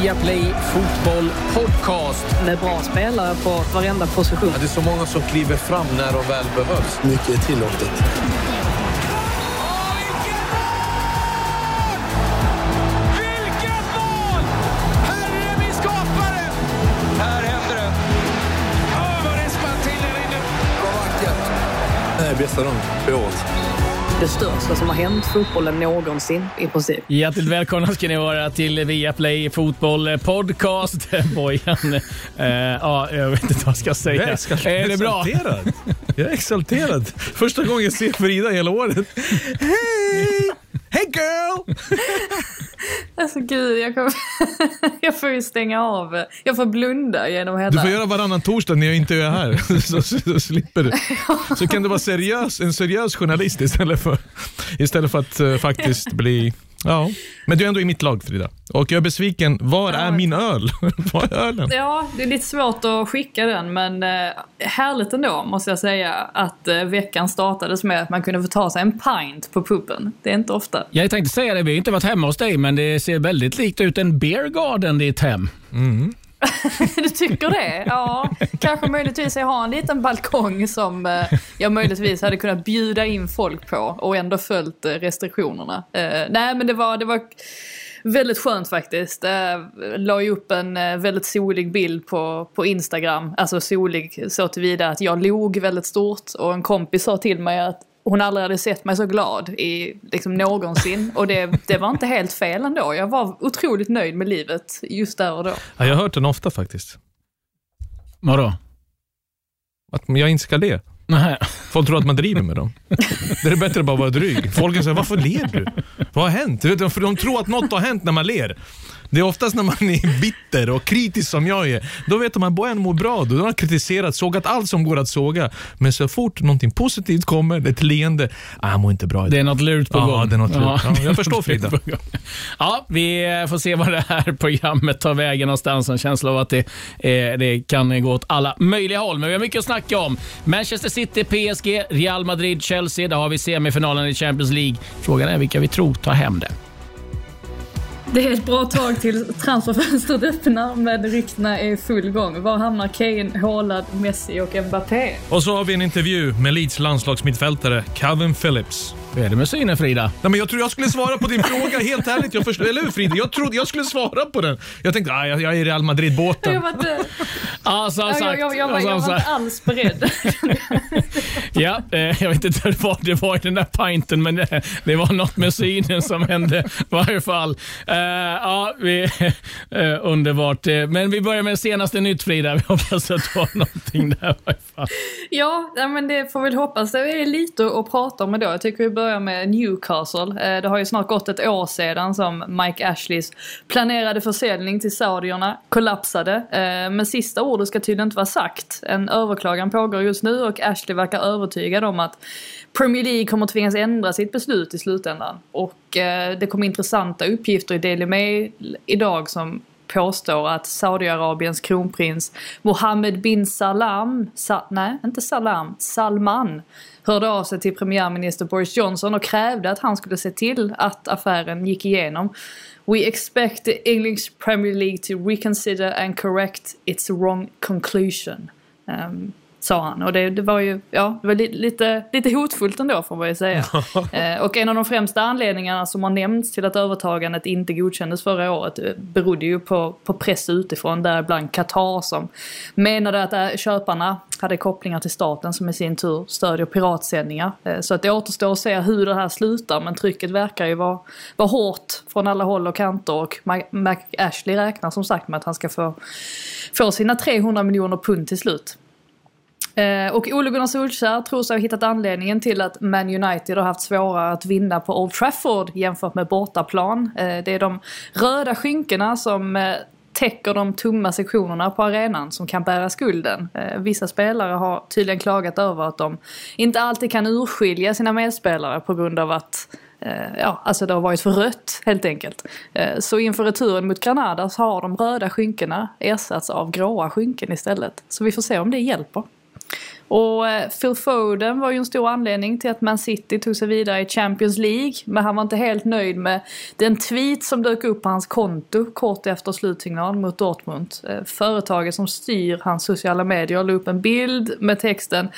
Viaplay Fotboll Podcast. Med bra spelare på varenda position. Ja, det är så många som kliver fram när de väl behövs. Mycket är tillåtet. Nej, bästa dagen på året. Det största som har hänt fotbollen någonsin i princip. Hjärtligt välkomna ska ni vara till Viaplay Fotboll Podcast. Bojan, eh, ja, jag vet inte vad jag ska säga. Jag är exal- är det bra? exalterad. Jag är exalterad. Första gången jag ser Frida hela året. Hej! Hey girl! Alltså gud, jag, kommer... jag får ju stänga av. Jag får blunda genom hela... Du får göra varannan torsdag när jag inte är här, så, så, så slipper du. Så kan du vara seriös, en seriös journalist istället för, istället för att uh, faktiskt bli... Ja, men du är ändå i mitt lag Frida. Och jag är besviken. Var är min öl? Var är ölen? Ja, det är lite svårt att skicka den men eh, härligt ändå måste jag säga att eh, veckan startades med att man kunde få ta sig en pint på puben. Det är inte ofta. Jag tänkte säga det, vi har inte varit hemma hos dig, men det ser väldigt likt ut en beer garden ditt hem. du tycker det? Ja, kanske möjligtvis jag har en liten balkong som eh, jag möjligtvis hade kunnat bjuda in folk på och ändå följt eh, restriktionerna. Eh, nej men det var, det var väldigt skönt faktiskt. La ju upp en väldigt solig bild på, på Instagram. Alltså solig så tillvida att jag log väldigt stort och en kompis sa till mig att hon aldrig hade sett mig så glad i liksom någonsin. Och det, det var inte helt fel ändå. Jag var otroligt nöjd med livet just där och då. Ja, jag har hört den ofta faktiskt. Vadå? Att jag inte ska le. Nej. Folk tror att man driver med dem. Det är bättre att bara vara dryg. Folk säger, varför ler du? Vad har hänt? För de tror att något har hänt när man ler. Det är oftast när man är bitter och kritisk som jag är. Då vet de att Bojan mår bra. Då har han kritiserat, sågat allt som går att såga. Men så fort någonting positivt kommer, ett leende, ah, han mår inte bra idag. Det är något lurt på Ja, gång. det är något lurt. Ja, jag förstår, Frida. Ja, vi får se vad det här programmet tar vägen någonstans. En känsla av att det, eh, det kan gå åt alla möjliga håll. Men vi har mycket att snacka om. Manchester City, PSG, Real Madrid, Chelsea. Där har vi semifinalen i Champions League. Frågan är vilka vi tror tar hem det. Det är ett bra tag till transferfönstret öppnar men ryktena är i full gång. Var hamnar Kane, Haaland, Messi och Mbappé? Och så har vi en intervju med Leeds landslagsmittfältare Calvin Phillips. Hur är det med synen Frida? Nej, men jag tror jag skulle svara på din fråga, helt ärligt. Jag förstår, eller hur Frida? Jag trodde jag skulle svara på den. Jag tänkte, ah, jag, jag är i Real Madrid-båten. Jag var inte, Ja, som sagt. jag, jag, var, som jag var inte alls beredd. Ja, eh, jag vet inte vad det var i den där pinten, men det, det var något med synen som hände i varje fall. Eh, ja, vi, eh, underbart. Eh, Men vi börjar med senaste nytt Frida. Vi hoppas att du har någonting där i varje fall. ja, men det får vi väl hoppas. Det är lite att prata om idag. Jag tycker vi börjar med Newcastle. Eh, det har ju snart gått ett år sedan som Mike Ashleys planerade försäljning till saudierna kollapsade. Eh, men sista ordet ska tydligen inte vara sagt. En överklagan pågår just nu och Ashley verkar övertygad om att Premier League kommer tvingas ändra sitt beslut i slutändan. Och eh, det kom intressanta uppgifter i Daily Mail idag som påstår att Saudiarabiens kronprins Mohammed bin Salam, Sa, nej inte Salam, Salman hörde av sig till premiärminister Boris Johnson och krävde att han skulle se till att affären gick igenom. We expect the English Premier League to reconsider and correct its wrong conclusion. Um, sa han. Och det, det var ju ja, det var li, lite, lite hotfullt ändå får man ju säga. eh, och en av de främsta anledningarna som har nämnts till att övertagandet inte godkändes förra året eh, berodde ju på, på press utifrån, däribland Qatar som menade att eh, köparna hade kopplingar till staten som i sin tur stödjer piratsändningar. Eh, så att det återstår att se hur det här slutar men trycket verkar ju vara, vara hårt från alla håll och kanter och Ma- Mac Ashley räknar som sagt med att han ska få, få sina 300 miljoner pund till slut. Eh, och Ole Gunnar Solskjaer tror sig ha hittat anledningen till att Man United har haft svårare att vinna på Old Trafford jämfört med bortaplan. Eh, det är de röda skynkena som eh, täcker de tomma sektionerna på arenan som kan bära skulden. Eh, vissa spelare har tydligen klagat över att de inte alltid kan urskilja sina medspelare på grund av att eh, ja, alltså det har varit för rött helt enkelt. Eh, så inför returen mot Granada så har de röda skynkena ersatts av gråa skynken istället. Så vi får se om det hjälper. Och eh, Phil Foden var ju en stor anledning till att Man City tog sig vidare i Champions League. Men han var inte helt nöjd med den tweet som dök upp på hans konto kort efter slutsignal mot Dortmund. Eh, företaget som styr hans sociala medier la upp en bild med texten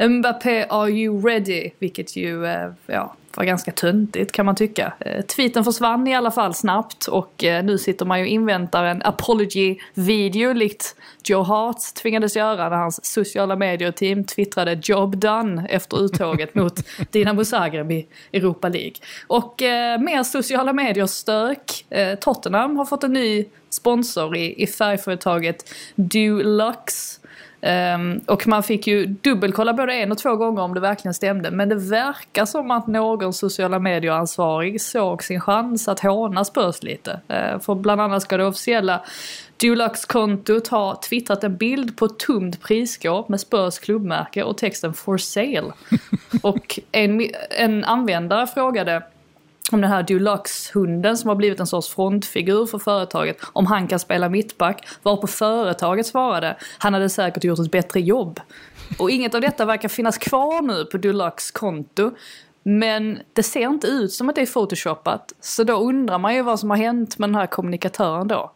Mbappé are you ready? Vilket ju, eh, ja, var ganska töntigt kan man tycka. Eh, tweeten försvann i alla fall snabbt och eh, nu sitter man ju och inväntar en apology-video likt Joe Hart tvingades göra när hans sociala medier-team twittrade “Job done” efter uttåget mot Dinamo Zagreb i Europa League. Och eh, mer sociala medier-stök. Eh, Tottenham har fått en ny sponsor i, i färgföretaget Dulux. Um, och man fick ju dubbelkolla både en och två gånger om det verkligen stämde. Men det verkar som att någon sociala medier-ansvarig såg sin chans att håna Spurs lite. Uh, för bland annat ska det officiella Dulux-kontot ha twittrat en bild på ett tomt prisskåp med Spurs klubbmärke och texten “For sale”. och en, en användare frågade om den här Dulux-hunden som har blivit en sorts frontfigur för företaget, om han kan spela mittback, varpå företaget svarade han hade säkert gjort ett bättre jobb. Och inget av detta verkar finnas kvar nu på Dulux konto. Men det ser inte ut som att det är photoshopat. Så då undrar man ju vad som har hänt med den här kommunikatören då.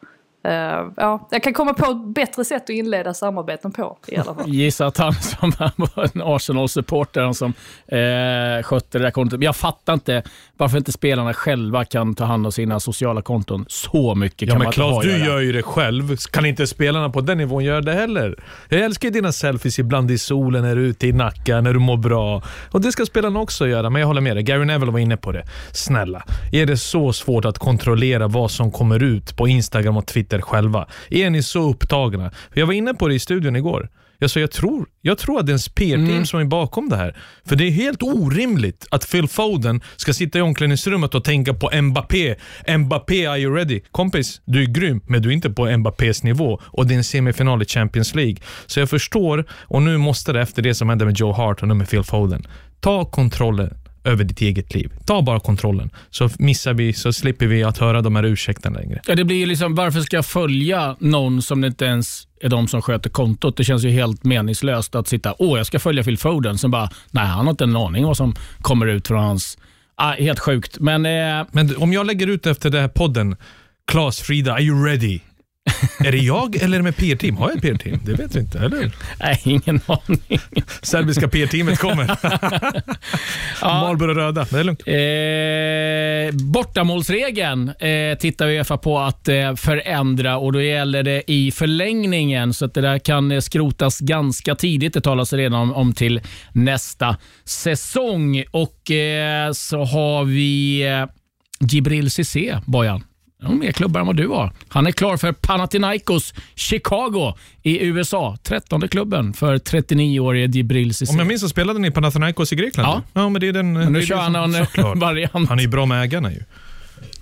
Uh, ja, jag kan komma på ett bättre sätt att inleda samarbeten på i alla fall. Gissa att han som var en Arsenal-supporter som eh, skötte det där kontot. Jag fattar inte varför inte spelarna själva kan ta hand om sina sociala konton. Så mycket Ja kan men man Claes, inte ha du att göra. gör ju det själv. Kan inte spelarna på den nivån göra det heller? Jag älskar ju dina selfies ibland i solen, när du är ute i Nacka, när du mår bra. Och Det ska spelarna också göra, men jag håller med dig. Gary Neville var inne på det. Snälla, är det så svårt att kontrollera vad som kommer ut på Instagram och Twitter själva? Är ni så upptagna? Jag var inne på det i studion igår. Jag, sa, jag, tror, jag tror att det är en PR-team Mm. som är bakom det här. För det är helt orimligt att Phil Foden ska sitta i omklädningsrummet och tänka på Mbappé. Mbappé, are you ready? Kompis, du är grym, men du är inte på Mbappés nivå och det är en semifinal i Champions League. Så jag förstår, och nu måste det efter det som hände med Joe Hart och nu med Phil Foden. Ta kontrollen över ditt eget liv. Ta bara kontrollen, så missar vi, så slipper vi att höra de här ursäkterna längre. Ja, det blir liksom, varför ska jag följa någon som inte ens är de som sköter kontot? Det känns ju helt meningslöst att sitta, åh jag ska följa Phil Foden, sen bara, nej han har inte en aning vad som kommer ut från hans... Ah, helt sjukt. Men eh, Men om jag lägger ut efter den här podden, Klas, Frida, are you ready? Är det jag eller är det med PR-team? Har jag ett PR-team? Det vet vi inte, eller? nej, ingen aning. Serbiska PR-teamet kommer. Marlboro röda, det är lugnt. Eh, bortamålsregeln eh, tittar Uefa på att eh, förändra och då gäller det i förlängningen så att det där kan eh, skrotas ganska tidigt. Det talas redan om, om till nästa säsong. Och eh, så har vi eh, Jibril Cissé, Bojan. Han har mer klubbar än vad du har. Han är klar för Panathinaikos Chicago i USA. 13 klubben för 39-årige Jibril Cissé. Om jag minns så spelade ni Panathinaikos i Grekland? Ja. ja men det är den... Men nu kör han någon såklart. variant. Han är ju bra med ägarna ju.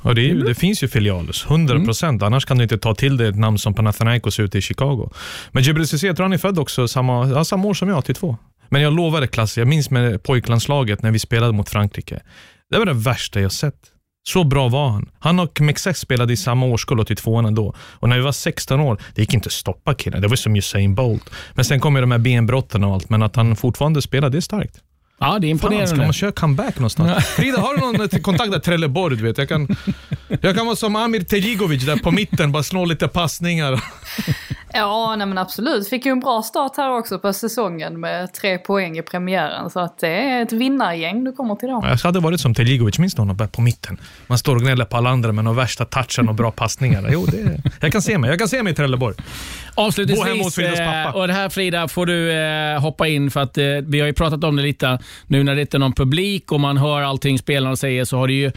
Och det, är, ju- det finns ju filialer, 100 procent. Annars kan du inte ta till dig ett namn som Panathinaikos ute i Chicago. Men Jibril Cissé, jag tror han är född också samma, ja, samma år som jag, 82. Men jag lovar det Klasse, jag minns med pojklandslaget när vi spelade mot Frankrike. Det var det värsta jag sett. Så bra var han. Han och Mexes spelade i samma årskull, 82 då. Och när vi var 16 år, det gick inte att stoppa killen. Det var som Usain Bolt. Men sen kom ju de här benbrotten och allt, men att han fortfarande spelar, det är starkt. Ja, det är Fan, ska imponerande. man köra comeback någonstans? Frida, har du någon till kontakt där Trelleborg? Du vet? Jag, kan, jag kan vara som Amir Teljigovic där på mitten, bara slå lite passningar. Ja, nej men absolut. Fick ju en bra start här också på säsongen med tre poäng i premiären. Så att det är ett vinnargäng du kommer till då. Jag hade varit som Teljigovic, minns du honom? På mitten. Man står och gnäller på alla andra med de värsta touchen och bra passningar. Jo, det, jag kan se mig. Jag kan se mig i Trelleborg. Avslutningsvis, och det här Frida får du eh, hoppa in för att eh, vi har ju pratat om det lite nu när det inte är någon publik och man hör allting spelarna säger så har det ju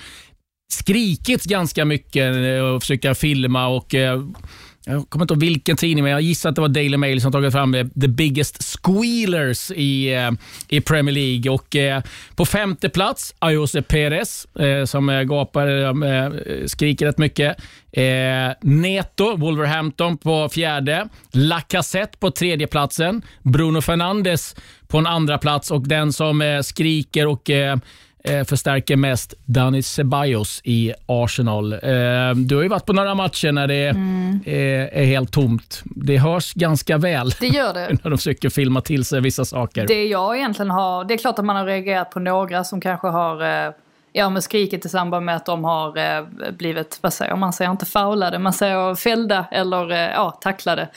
skrikits ganska mycket eh, och försöka filma och eh, jag kommer inte ihåg vilken tidning, men jag gissar att det var Daily Mail som tagit fram. Eh, The biggest squealers i, eh, i Premier League. Och eh, På femte plats, Ayose Perez, eh, som eh, gapar, eh, skriker rätt mycket. Neto, Wolverhampton på fjärde. Lacazette på tredje platsen. Bruno Fernandes på en andra plats och den som skriker och eh, eh, förstärker mest Dani Ceballos i Arsenal. Eh, du har ju varit på några matcher när det Mm. är, är helt tomt. Det hörs ganska väl Det gör det. när de försöker filma till sig vissa saker. Det jag egentligen har, det är klart att man har reagerat på några som kanske har eh, Ja men skrikit i samband med att de har eh, blivit, vad säger man, säger inte faulade, man säger fällda eller eh, ja, tacklade.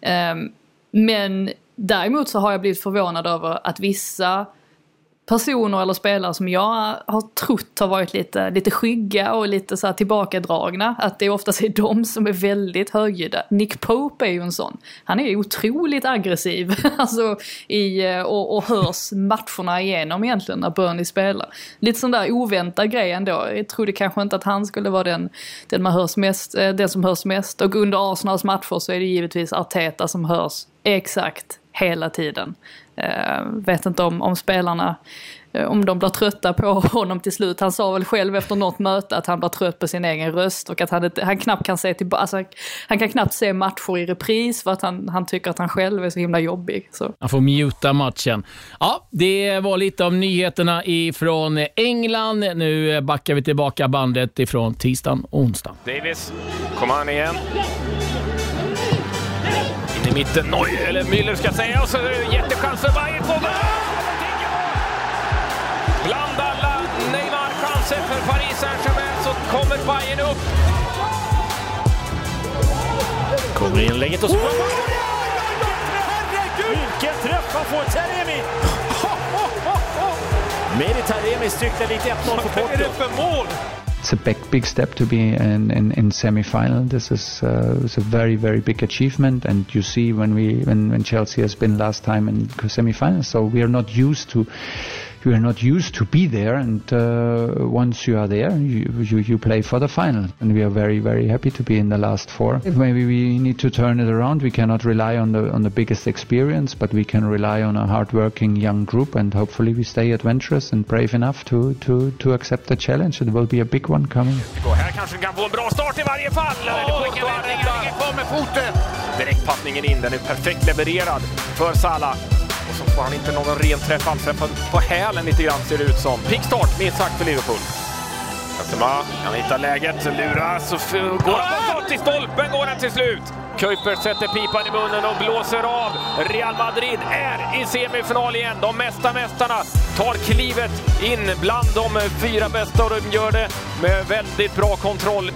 Ehm, men däremot så har jag blivit förvånad över att vissa personer eller spelare som jag har trott har varit lite, lite skygga och lite så här tillbakadragna. Att det oftast är de som är väldigt högljudda. Nick Pope är ju en sån. Han är ju otroligt aggressiv alltså, i, eh, och, och hörs matcherna igenom egentligen när Burnley spelar. Lite sån där oväntad grej ändå. Jag trodde kanske inte att han skulle vara den, den, man hörs mest, eh, den som hörs mest. Och under Arsenals matcher så är det givetvis Arteta som hörs exakt hela tiden. Eh, vet inte om, om spelarna, eh, om de blir trötta på honom till slut. Han sa väl själv efter något möte att han blir trött på sin egen röst och att han, inte, han knappt kan se tillbaka, alltså, han kan knappt se matcher i repris för att han, han tycker att han själv är så himla jobbig. Så. Han får muta matchen. Ja, det var lite om nyheterna ifrån England. Nu backar vi tillbaka bandet ifrån tisdagen och onsdagen. Davis, kom han igen. Mitten, Neuer, eller Müller ska säga, och så är det jättechans för Bayern på Bland alla Neymar-chanser för Paris Saint-Germain så kommer Bayern upp. Kommer inlägget och så... Herregud! Vilken träff han får! Taremi! Mehdi Taremi cyklar lite 1-0 för Vad är det för mål? It's a big, big step to be in, in, in semi-final. This is uh, a very, very big achievement, and you see when we when, when Chelsea has been last time in semi-finals. So we are not used to. We are not used to be there, and uh, once you are there, you, you you play for the final, and we are very very happy to be in the last four. Maybe we need to turn it around. We cannot rely on the on the biggest experience, but we can rely on a hardworking young group, and hopefully we stay adventurous and brave enough to to to accept the challenge. It will be a big one coming. Och här kanske vi kan få en bra start i varje fall. Åh, vilken kommer foten! Direktpassningen in, den är perfekt levererad för Salah. Och så får han inte någon ren träff alls. På, på hälen lite grann ser det ut som. Pigg start, minst sagt, för Liverpool. Benzema kan hitta läget, luras och går han oh! i stolpen går den till slut. Kuiper sätter pipan i munnen och blåser av. Real Madrid är i semifinal igen. De mesta mästarna tar klivet in bland de fyra bästa och de gör det med väldigt bra kontroll.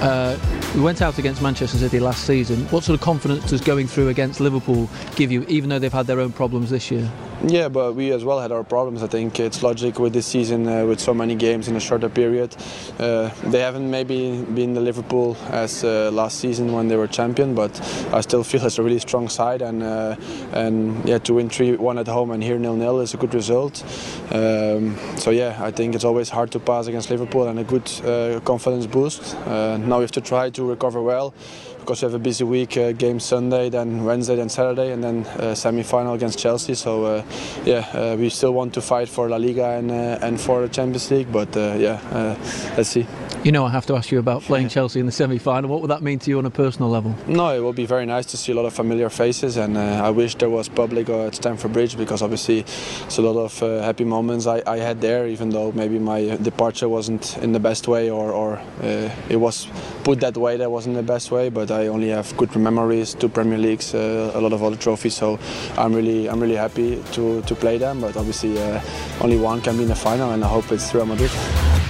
Uh, we went out against Manchester City last season. What sort of confidence does going through against Liverpool give you, even though they've had their own problems this year? Yeah, but we as well had our problems. I think it's logic with this season uh, with so many games in a shorter period. Uh, they haven't maybe been the Liverpool as uh, last season when they were champion, but I still feel it's a really strong side and uh, and yeah to win three one at home and here nil nil is a good result. Um, so yeah, I think it's always hard to pass against Liverpool and a good uh, confidence boost. Uh, now we have to try to recover well. Because we have a busy week, uh, game Sunday, then Wednesday, then Saturday, and then uh, semi-final against Chelsea. So uh, yeah, uh, we still want to fight for La Liga and uh, and for the Champions League. But uh, yeah, uh, let's see. You know, I have to ask you about playing Chelsea in the semi-final. What would that mean to you on a personal level? No, it will be very nice to see a lot of familiar faces, and uh, I wish there was public at Stamford Bridge because obviously it's a lot of uh, happy moments I, I had there, even though maybe my departure wasn't in the best way or, or uh, it was put that way that wasn't the best way. But I only have good memories, two Premier Leagues, uh, a lot of other trophies, so I'm really I'm really happy to, to play them. But obviously uh, only one can be in the final, and I hope it's Real Madrid.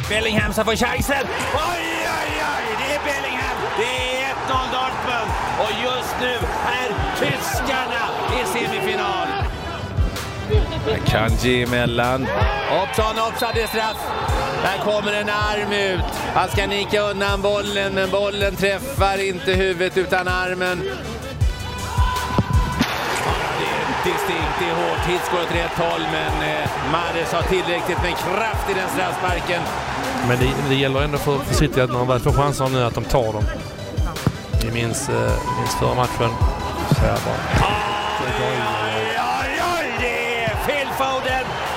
Bellingham som får! Kanji emellan. Hoppsan, hoppsan, det är straff. Där kommer en arm ut. Han ska nika undan bollen, men bollen träffar inte huvudet utan armen. Det är distinkt, det är hårt. Hits går åt rätt håll, men eh, Mahrez har tillräckligt med kraft i den straffsparken. Men det, det gäller ändå för, för City att när de väl får chanser nu att de tar dem. Vi minns, eh, minns förra matchen. Så här bara.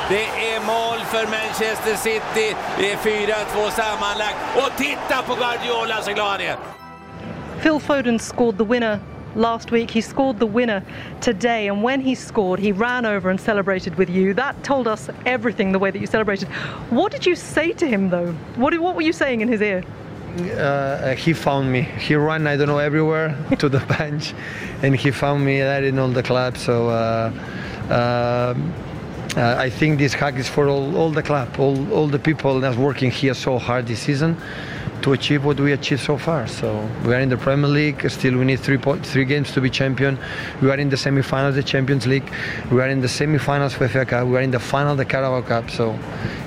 Det är mål för Manchester City. Det är 4-2 sammanlagt. Och titta på Guardiola så glad han är! Phil Foden scored the winner last week. He scored the winner today, and when he scored, he ran over and celebrated with you. That told us everything. The way that you celebrated. What did you say to him, though? What what were you saying in his ear? uh, he found me. He ran, I don't know, everywhere to the bench, and he found me there in all the clubs. So uh, uh, Uh, I think this hack is for all, all the club, all, all the people that's working here so hard this season to achieve what we achieved so far. So we are in the Premier League. Still, we need three po- three games to be champion. We are in the semi-finals of the Champions League. We are in the semi-finals of FA Cup. We are in the final of the Carabao Cup. So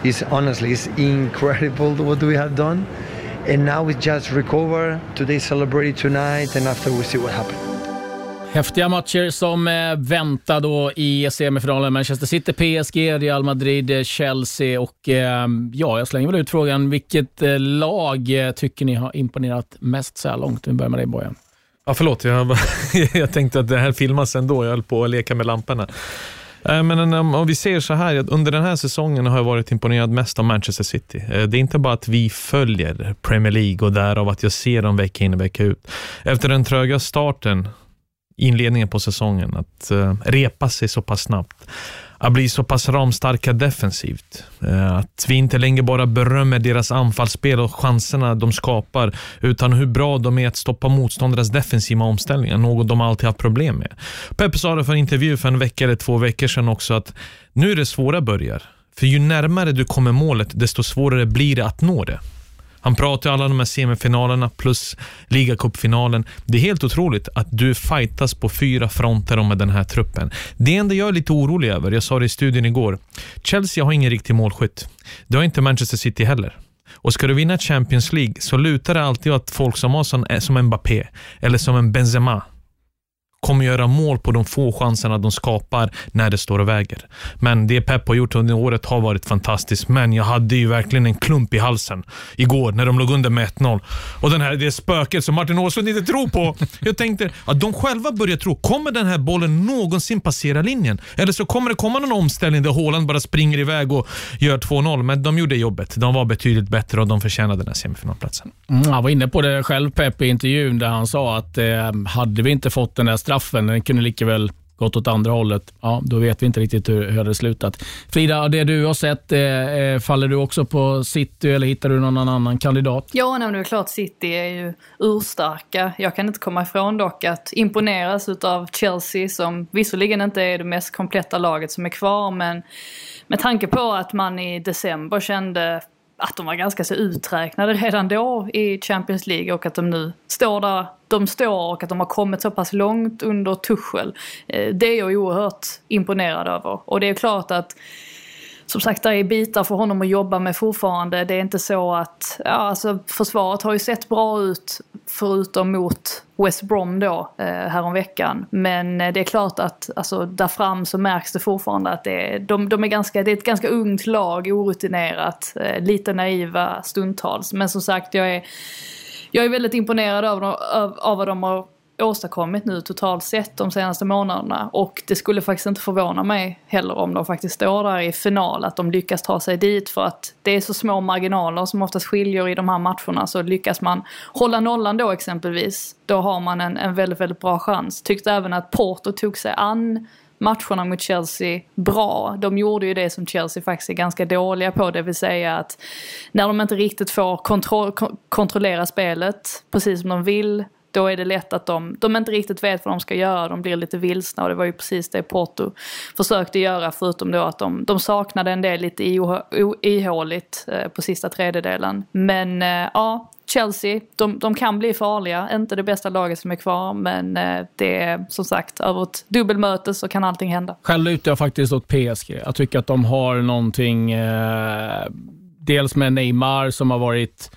it's honestly it's incredible what we have done and now we just recover. Today celebrate tonight and after we see what happens. Häftiga matcher som eh, väntar då i semifinalen. Manchester City, PSG, Real Madrid, eh, Chelsea och eh, ja, jag slänger väl ut frågan. Vilket eh, lag eh, tycker ni har imponerat mest så här långt? Vi börjar med dig Bojan. Ja, förlåt, jag, jag tänkte att det här filmas ändå. Jag höll på att leka med lamporna. Eh, men om, vi ser så här, under den här säsongen har jag varit imponerad mest av Manchester City. Det är inte bara att vi följer Premier League och därav att jag ser dem vecka in och vecka ut. Efter den tröga starten, inledningen på säsongen, att uh, repa sig så pass snabbt. Att bli så pass ramstarka defensivt. Eh, att vi inte längre bara berömmer deras anfallsspel och chanserna de skapar, utan hur bra de är att stoppa motståndarnas defensiva omställningar, något de alltid haft problem med. Pep sa det för en intervju för en vecka eller två veckor sedan också, att nu är det svåra börjar. För ju närmare du kommer målet, desto svårare blir det att nå det. Han pratar alla de här semifinalerna plus ligacupfinalen. Det är helt otroligt att du fightas på fyra fronter med den här truppen. Det enda jag är lite orolig över, jag sa det i studion igår, Chelsea har ingen riktig målskytt. Det har inte Manchester City heller. Och ska du vinna Champions League så lutar det alltid åt folk som har sån, eh, som Mbappé eller som en Benzema kommer göra mål på de få chanserna de skapar när det står och väger. Men det Pep har gjort under året har varit fantastiskt, men jag hade ju verkligen en klump i halsen igår när de låg under med 1-0. Och den här, det spöket som Martin Åslund inte tror på. Jag tänkte att de själva börjar tro, kommer den här bollen någonsin passera linjen? Eller så kommer det komma någon omställning där Haaland bara springer iväg och gör 2-0. Men de gjorde jobbet. De var betydligt bättre och de förtjänade den här semifinalplatsen. Mm, han var inne på det själv Pep i intervjun där han sa att eh, hade vi inte fått den där straffen, den kunde lika väl gått åt andra hållet, ja, då vet vi inte riktigt hur, hur det hade slutat. Frida, det du har sett, eh, eh, faller du också på City eller hittar du någon annan kandidat? Ja, nej, det är klart City är ju urstarka. Jag kan inte komma ifrån dock att imponeras utav Chelsea som visserligen inte är det mest kompletta laget som är kvar men med tanke på att man i december kände att de var ganska så uträknade redan då i Champions League och att de nu står där de står och att de har kommit så pass långt under Tuchel. Eh, det är jag oerhört imponerad över. Och det är klart att som sagt, det är bitar för honom att jobba med fortfarande. Det är inte så att, ja alltså försvaret har ju sett bra ut förutom mot West Brom då eh, häromveckan. Men eh, det är klart att alltså, där fram så märks det fortfarande att det är, de, de är ganska, det är ett ganska ungt lag, orutinerat, eh, lite naiva stundtals. Men som sagt, jag är, jag är väldigt imponerad av, av, av vad de har åstadkommit nu totalt sett de senaste månaderna. Och det skulle faktiskt inte förvåna mig heller om de faktiskt står där i final, att de lyckas ta sig dit. För att det är så små marginaler som oftast skiljer i de här matcherna. Så lyckas man hålla nollan då exempelvis, då har man en, en väldigt, väldigt bra chans. Tyckte även att Porto tog sig an matcherna mot Chelsea bra. De gjorde ju det som Chelsea faktiskt är ganska dåliga på, det vill säga att när de inte riktigt får kontro kontrollera spelet precis som de vill, då är det lätt att de, de inte riktigt vet vad de ska göra, de blir lite vilsna och det var ju precis det Porto försökte göra förutom då att de, de saknade en del lite ihåligt eh, på sista tredjedelen. Men eh, ja, Chelsea, de, de kan bli farliga, inte det bästa laget som är kvar men eh, det är som sagt över ett dubbelmöte så kan allting hända. Själv lutar jag faktiskt åt PSG. Jag tycker att de har någonting, eh, dels med Neymar som har varit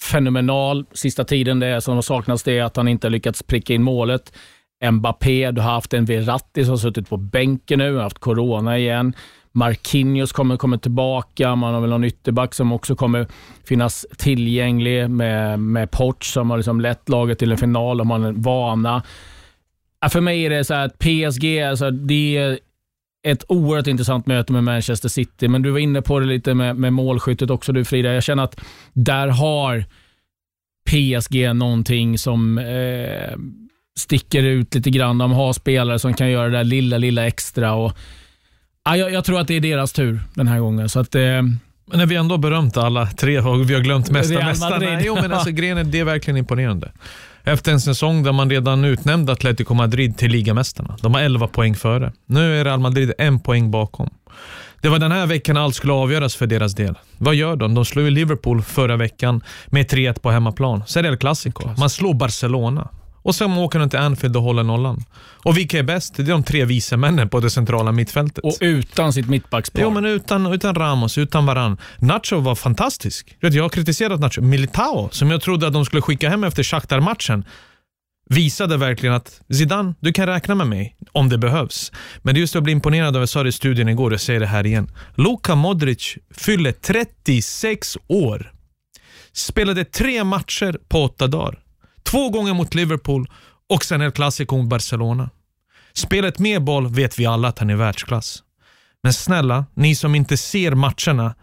fenomenal sista tiden. Det som har saknats det är att han inte har lyckats pricka in målet. Mbappé, du har haft en Verratti som har suttit på bänken nu, har haft corona igen. Marquinhos kommer, kommer tillbaka, man har väl någon ytterback som också kommer finnas tillgänglig med, med Poch som har liksom lett laget till en final, om man är vana. För mig är det så här att PSG, alltså det är ett oerhört intressant möte med Manchester City, men du var inne på det lite med, med målskyttet också du Frida. Jag känner att där har PSG någonting som eh, sticker ut lite grann. De har spelare som kan göra det där lilla, lilla extra. Och, ja, jag, jag tror att det är deras tur den här gången. Så att, eh, Men när vi ändå berömt alla tre och vi har glömt mesta mästarna. Jo, men alltså, grejen är, det är verkligen imponerande. Efter en säsong där man redan utnämnde Atletico Madrid till ligamästarna. De har 11 poäng före. Nu är Real Madrid en poäng bakom. Det var den här veckan allt skulle avgöras för deras del. Vad gör de? De slår ju Liverpool förra veckan med 3-1 på hemmaplan. Sen är det El Clasico. Man slår Barcelona. Och sen åker de till Anfield och håller nollan. Och vilka är bäst? Det är de tre vise männen på det centrala mittfältet. och utan sitt mittbackspar. Jo, men utan, utan Ramos, utan Varann. Nacho var fantastisk. Jag har kritiserat Nacho. Militao, som jag trodde att de skulle skicka hem efter Shakhtar-matchen, visade verkligen att Zidane, du kan räkna med mig om det behövs. Men det är just att bli imponerad av, jag sa det i studion igår, jag säger det här igen. Luka Modric fyller 36 år. Spelade tre matcher på åtta dagar. Två gånger mot Liverpool och sen El Clasico mot Barcelona. Spelet med boll vet vi alla att han är världsklass. Men snälla, ni som inte ser matcherna,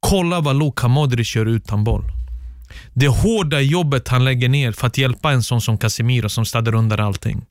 kolla vad Luka Modric gör utan boll. Det hårda jobbet han lägger ner för att hjälpa en sån som Casemiro som städar undan allting.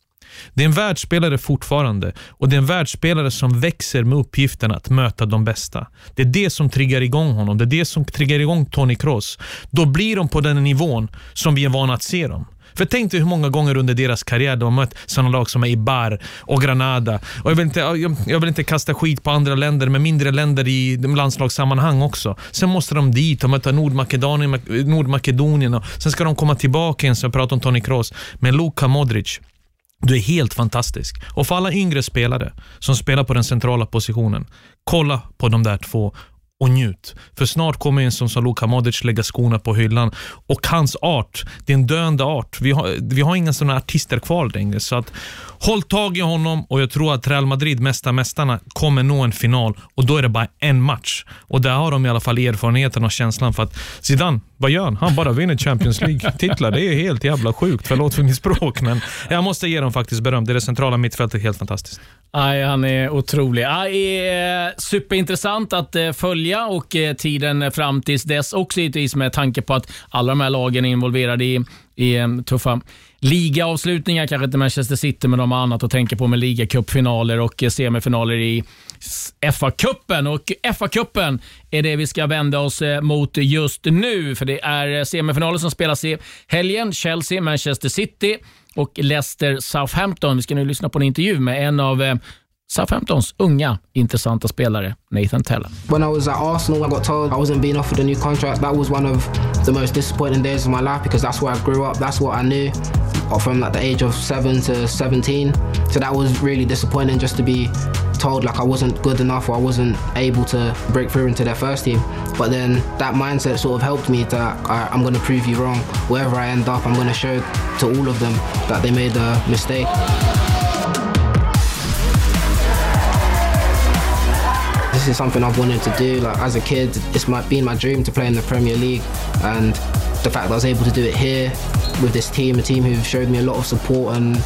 Det är en världsspelare fortfarande och det är en världsspelare som växer med uppgiften att möta de bästa. Det är det som triggar igång honom. Det är det som triggar igång Tony Kroos. Då blir de på den nivån som vi är vana att se dem. För tänk dig hur många gånger under deras karriär de har mött sådana lag som Ibar och Granada. Och jag, vill inte, jag, jag vill inte kasta skit på andra länder, men mindre länder i landslagssammanhang också. Sen måste de dit och möta Nordmakedonien, Nordmakedonien och sen ska de komma tillbaka igen, så jag pratar om Toni Kroos. Men Luka Modric, du är helt fantastisk. Och för alla yngre spelare som spelar på den centrala positionen, kolla på de där två och njut. För snart kommer en som som Luka Modric lägga skorna på hyllan. Och hans art, det är en döende art. Vi har, vi har inga sådana artister kvar längre. Så att, håll tag i honom och jag tror att Real Madrid, mesta mästarna, kommer nå en final och då är det bara en match. Och där har de i alla fall erfarenheten och känslan för att Zidane, vad gör han? Han bara vinner Champions League-titlar. Det är helt jävla sjukt. Förlåt för mitt språk, men jag måste ge dem faktiskt beröm. Det är det centrala mittfältet helt fantastiskt. Aj, han är otrolig. Aj, är superintressant att eh, följa och eh, tiden fram tills dess också givetvis med tanke på att alla de här lagen är involverade i, i tuffa ligaavslutningar. Kanske inte Manchester City, men de har annat att tänka på med ligacupfinaler och semifinaler i FA-cupen. Och FA-cupen är det vi ska vända oss eh, mot just nu, för det är eh, semifinaler som spelas i helgen. Chelsea, Manchester City och Leicester Southampton. Vi ska nu lyssna på en intervju med en av eh, Southamptons unga intressanta spelare, Nathan Tella. When I was at Arsenal, I got told I wasn't being offered a new contract. That was one of the most disappointing days of my life because that's where I grew up. That's what I knew from like the age of seven to 17. So that was really disappointing just to be told like I wasn't good enough or I wasn't able to break through into their first team. But then that mindset sort of helped me that I, I'm going to prove you wrong. Wherever I end up, I'm going to show to all of them that they made a mistake. This is something I've wanted to do. Like as a kid, it's my, been my dream to play in the Premier League, and the fact that I was able to do it here with this team, a team who've showed me a lot of support and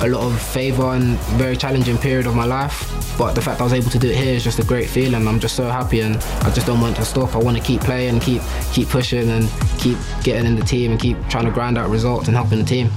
a lot of favour and very challenging period of my life. But the fact that I was able to do it here is just a great feeling. I'm just so happy, and I just don't want to stop. I want to keep playing, keep keep pushing, and keep getting in the team and keep trying to grind out results and helping the team.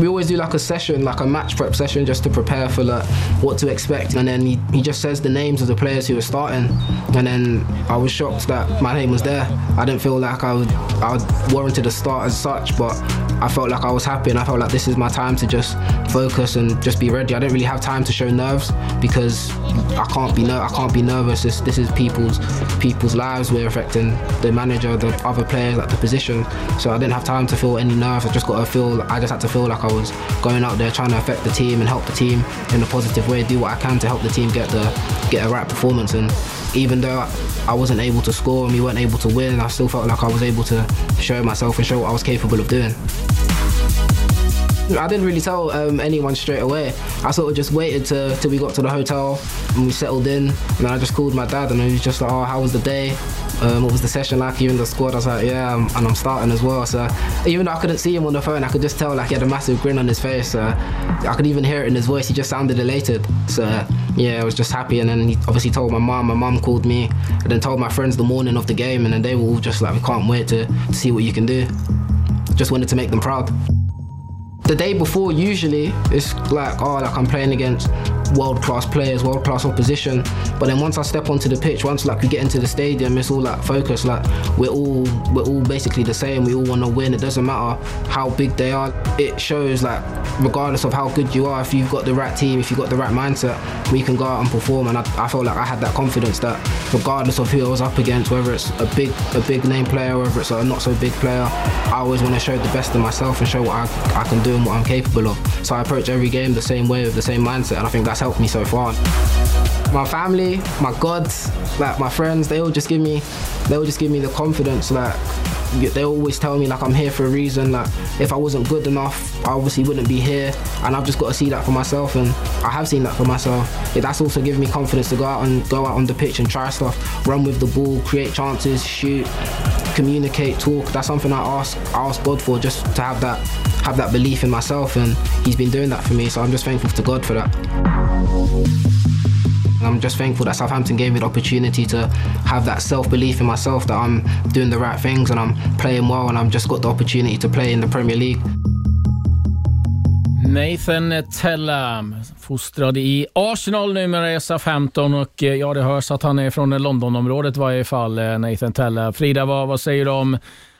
We always do like a session, like a match prep session, just to prepare for like what to expect. And then he, he just says the names of the players who are starting. And then I was shocked that my name was there. I didn't feel like I would, I would warranted a start as such, but I felt like I was happy and I felt like this is my time to just focus and just be ready. I didn't really have time to show nerves because I can't be ner- I can't be nervous. This, this is people's people's lives we're affecting. The manager, the other players, like the position. So I didn't have time to feel any nerves. I just got to feel. I just had to feel like I was going out there trying to affect the team and help the team in a positive way. Do what I can to help the team get the get a right performance. And even though I wasn't able to score and we weren't able to win, I still felt like I was able to show myself and show what I was capable of doing. I didn't really tell um, anyone straight away. I sort of just waited to, till we got to the hotel and we settled in. And then I just called my dad and he was just like, oh, how was the day? Um, what was the session like? You in the squad? I was like, yeah, I'm, and I'm starting as well. So even though I couldn't see him on the phone, I could just tell like he had a massive grin on his face. So I could even hear it in his voice. He just sounded elated. So yeah, I was just happy. And then he obviously told my mom. My mom called me and then told my friends the morning of the game. And then they were all just like, we can't wait to, to see what you can do. Just wanted to make them proud. The day before usually it's like oh like I'm playing against world class players, world class opposition. But then once I step onto the pitch, once like we get into the stadium, it's all like focus. Like we're all we're all basically the same. We all want to win. It doesn't matter how big they are. It shows like regardless of how good you are, if you've got the right team, if you've got the right mindset, we can go out and perform. And I, I felt like I had that confidence that regardless of who I was up against, whether it's a big a big name player, whether it's a not so big player, I always want to show the best of myself and show what I, I can do and what I'm capable of. So I approach every game the same way with the same mindset, and I think that's helped me so far. My family, my gods, like my friends, they all just give me, they all just give me the confidence. Like they always tell me like I'm here for a reason. Like if I wasn't good enough, I obviously wouldn't be here, and I've just got to see that for myself, and I have seen that for myself. Yeah, that's also given me confidence to go out and go out on the pitch and try stuff, run with the ball, create chances, shoot, communicate, talk. That's something I ask I ask God for, just to have that have that belief in myself, and He's been doing that for me. So I'm just thankful to God for that. I'm just thankful that Southampton gave me the opportunity to have that self-belief in myself that I'm doing the right things and I'm playing well and I've just got the opportunity to play in the Premier League. Nathan Tellam, fostrad i Arsenal, numera i SA-15 och eh, ja, det hörs att han är från Londonområdet i varje fall, eh, Nathan Tellam. Frida, vad, vad säger du om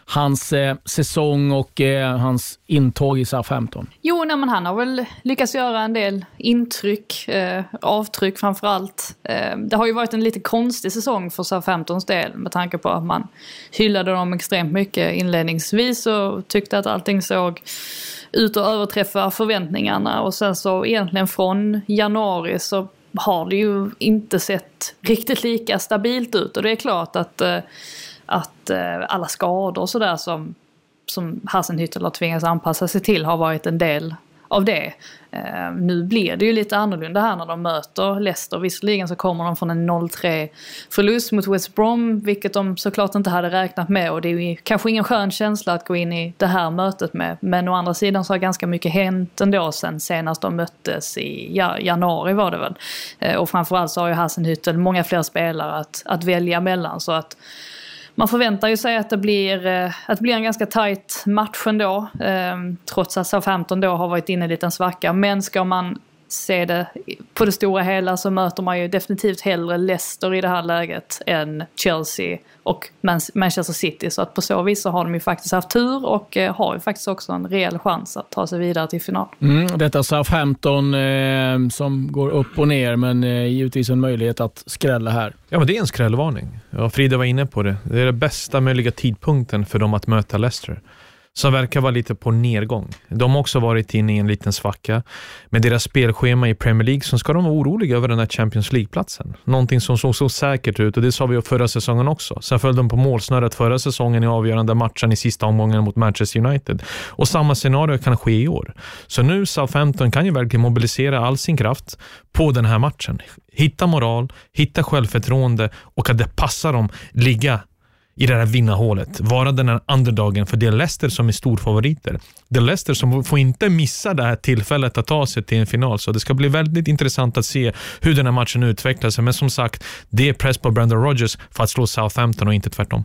hans eh, säsong och eh, hans intåg i SA-15? Jo, nej, men han har väl lyckats göra en del intryck, eh, avtryck framför allt. Eh, det har ju varit en lite konstig säsong för SA-15s del med tanke på att man hyllade dem extremt mycket inledningsvis och tyckte att allting såg ut att överträffa förväntningarna och sen så egentligen från januari så har det ju inte sett riktigt lika stabilt ut och det är klart att eh, att eh, alla skador och sådär som, som Hassenhüttel har tvingats anpassa sig till har varit en del av det. Eh, nu blir det ju lite annorlunda här när de möter Leicester. Visserligen så kommer de från en 0-3 förlust mot West Brom, vilket de såklart inte hade räknat med och det är ju kanske ingen skön känsla att gå in i det här mötet med. Men å andra sidan så har ganska mycket hänt ändå sen senast de möttes i ja, januari var det väl. Eh, och framförallt så har ju Hassenhüttel många fler spelare att, att välja mellan så att man förväntar ju sig att det blir, eh, att det blir en ganska tight match ändå. Eh, trots att Southampton då har varit inne i en liten svacka. Men ska man se det på det stora hela så möter man ju definitivt hellre Leicester i det här läget än Chelsea och Manchester City. Så att på så vis så har de ju faktiskt haft tur och eh, har ju faktiskt också en reell chans att ta sig vidare till final. Mm, detta Southampton eh, som går upp och ner men eh, givetvis en möjlighet att skrälla här. Ja, men det är en skrällvarning. Ja, Frida var inne på det. Det är den bästa möjliga tidpunkten för dem att möta Leicester som verkar vara lite på nedgång. De har också varit inne i en liten svacka. Med deras spelschema i Premier League så ska de vara oroliga över den här Champions League-platsen. Någonting som såg så säkert ut och det sa vi förra säsongen också. Sen föll de på målsnöret förra säsongen i avgörande matchen i sista omgången mot Manchester United. Och samma scenario kan ske i år. Så nu Southampton kan ju verkligen mobilisera all sin kraft på den här matchen. Hitta moral, hitta självförtroende och att det passar dem ligga i det här vinnarhålet. Vara den här underdagen, för det är Leicester som är storfavoriter. Det är Leicester som får inte missa det här tillfället att ta sig till en final. Så det ska bli väldigt intressant att se hur den här matchen utvecklar sig. Men som sagt, det är press på Brandon Rodgers för att slå Southampton och inte tvärtom.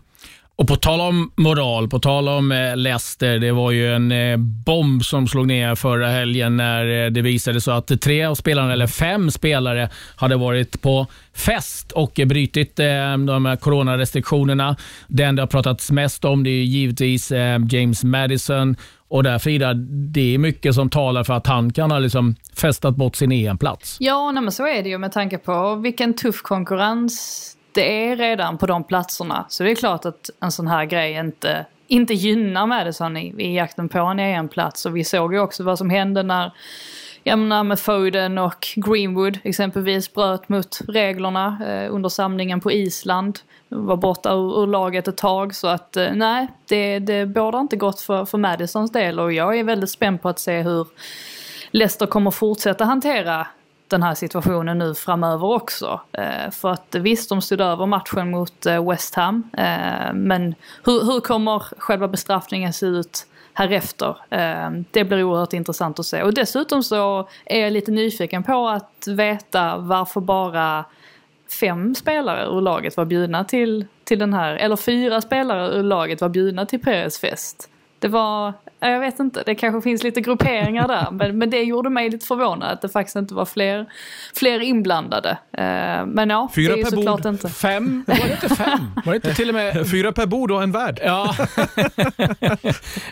Och på tal om moral, på tal om eh, Leicester. Det var ju en eh, bomb som slog ner förra helgen när eh, det visade sig att tre av spelarna, eller fem spelare, hade varit på fest och brutit de här coronarestriktionerna. Den det har pratats mest om det är givetvis James Madison. Och där Frida, det är mycket som talar för att han kan ha liksom festat bort sin EM-plats. Ja, nej, men så är det ju med tanke på vilken tuff konkurrens det är redan på de platserna. Så det är klart att en sån här grej inte, inte gynnar Madison i, i jakten på en EM-plats. Och vi såg ju också vad som hände när jag menar med Foden och Greenwood exempelvis bröt mot reglerna eh, under samlingen på Island. Var borta ur, ur laget ett tag så att eh, nej, det, det bådar inte gott för, för Madisons del och jag är väldigt spänd på att se hur Leicester kommer fortsätta hantera den här situationen nu framöver också. Eh, för att visst, de stod över matchen mot eh, West Ham. Eh, men hur, hur kommer själva bestraffningen se ut härefter? Eh, det blir oerhört intressant att se. Och dessutom så är jag lite nyfiken på att veta varför bara fem spelare ur laget var bjudna till, till den här, eller fyra spelare ur laget var bjudna till Peres fest det var, jag vet inte, det kanske finns lite grupperingar där. Men, men det gjorde mig lite förvånad att det faktiskt inte var fler, fler inblandade. Eh, men ja, Fyra det är ju per såklart bord. inte. Fem? Var det inte fem? Var det inte till och med... Fyra per bord och en värd. Ja.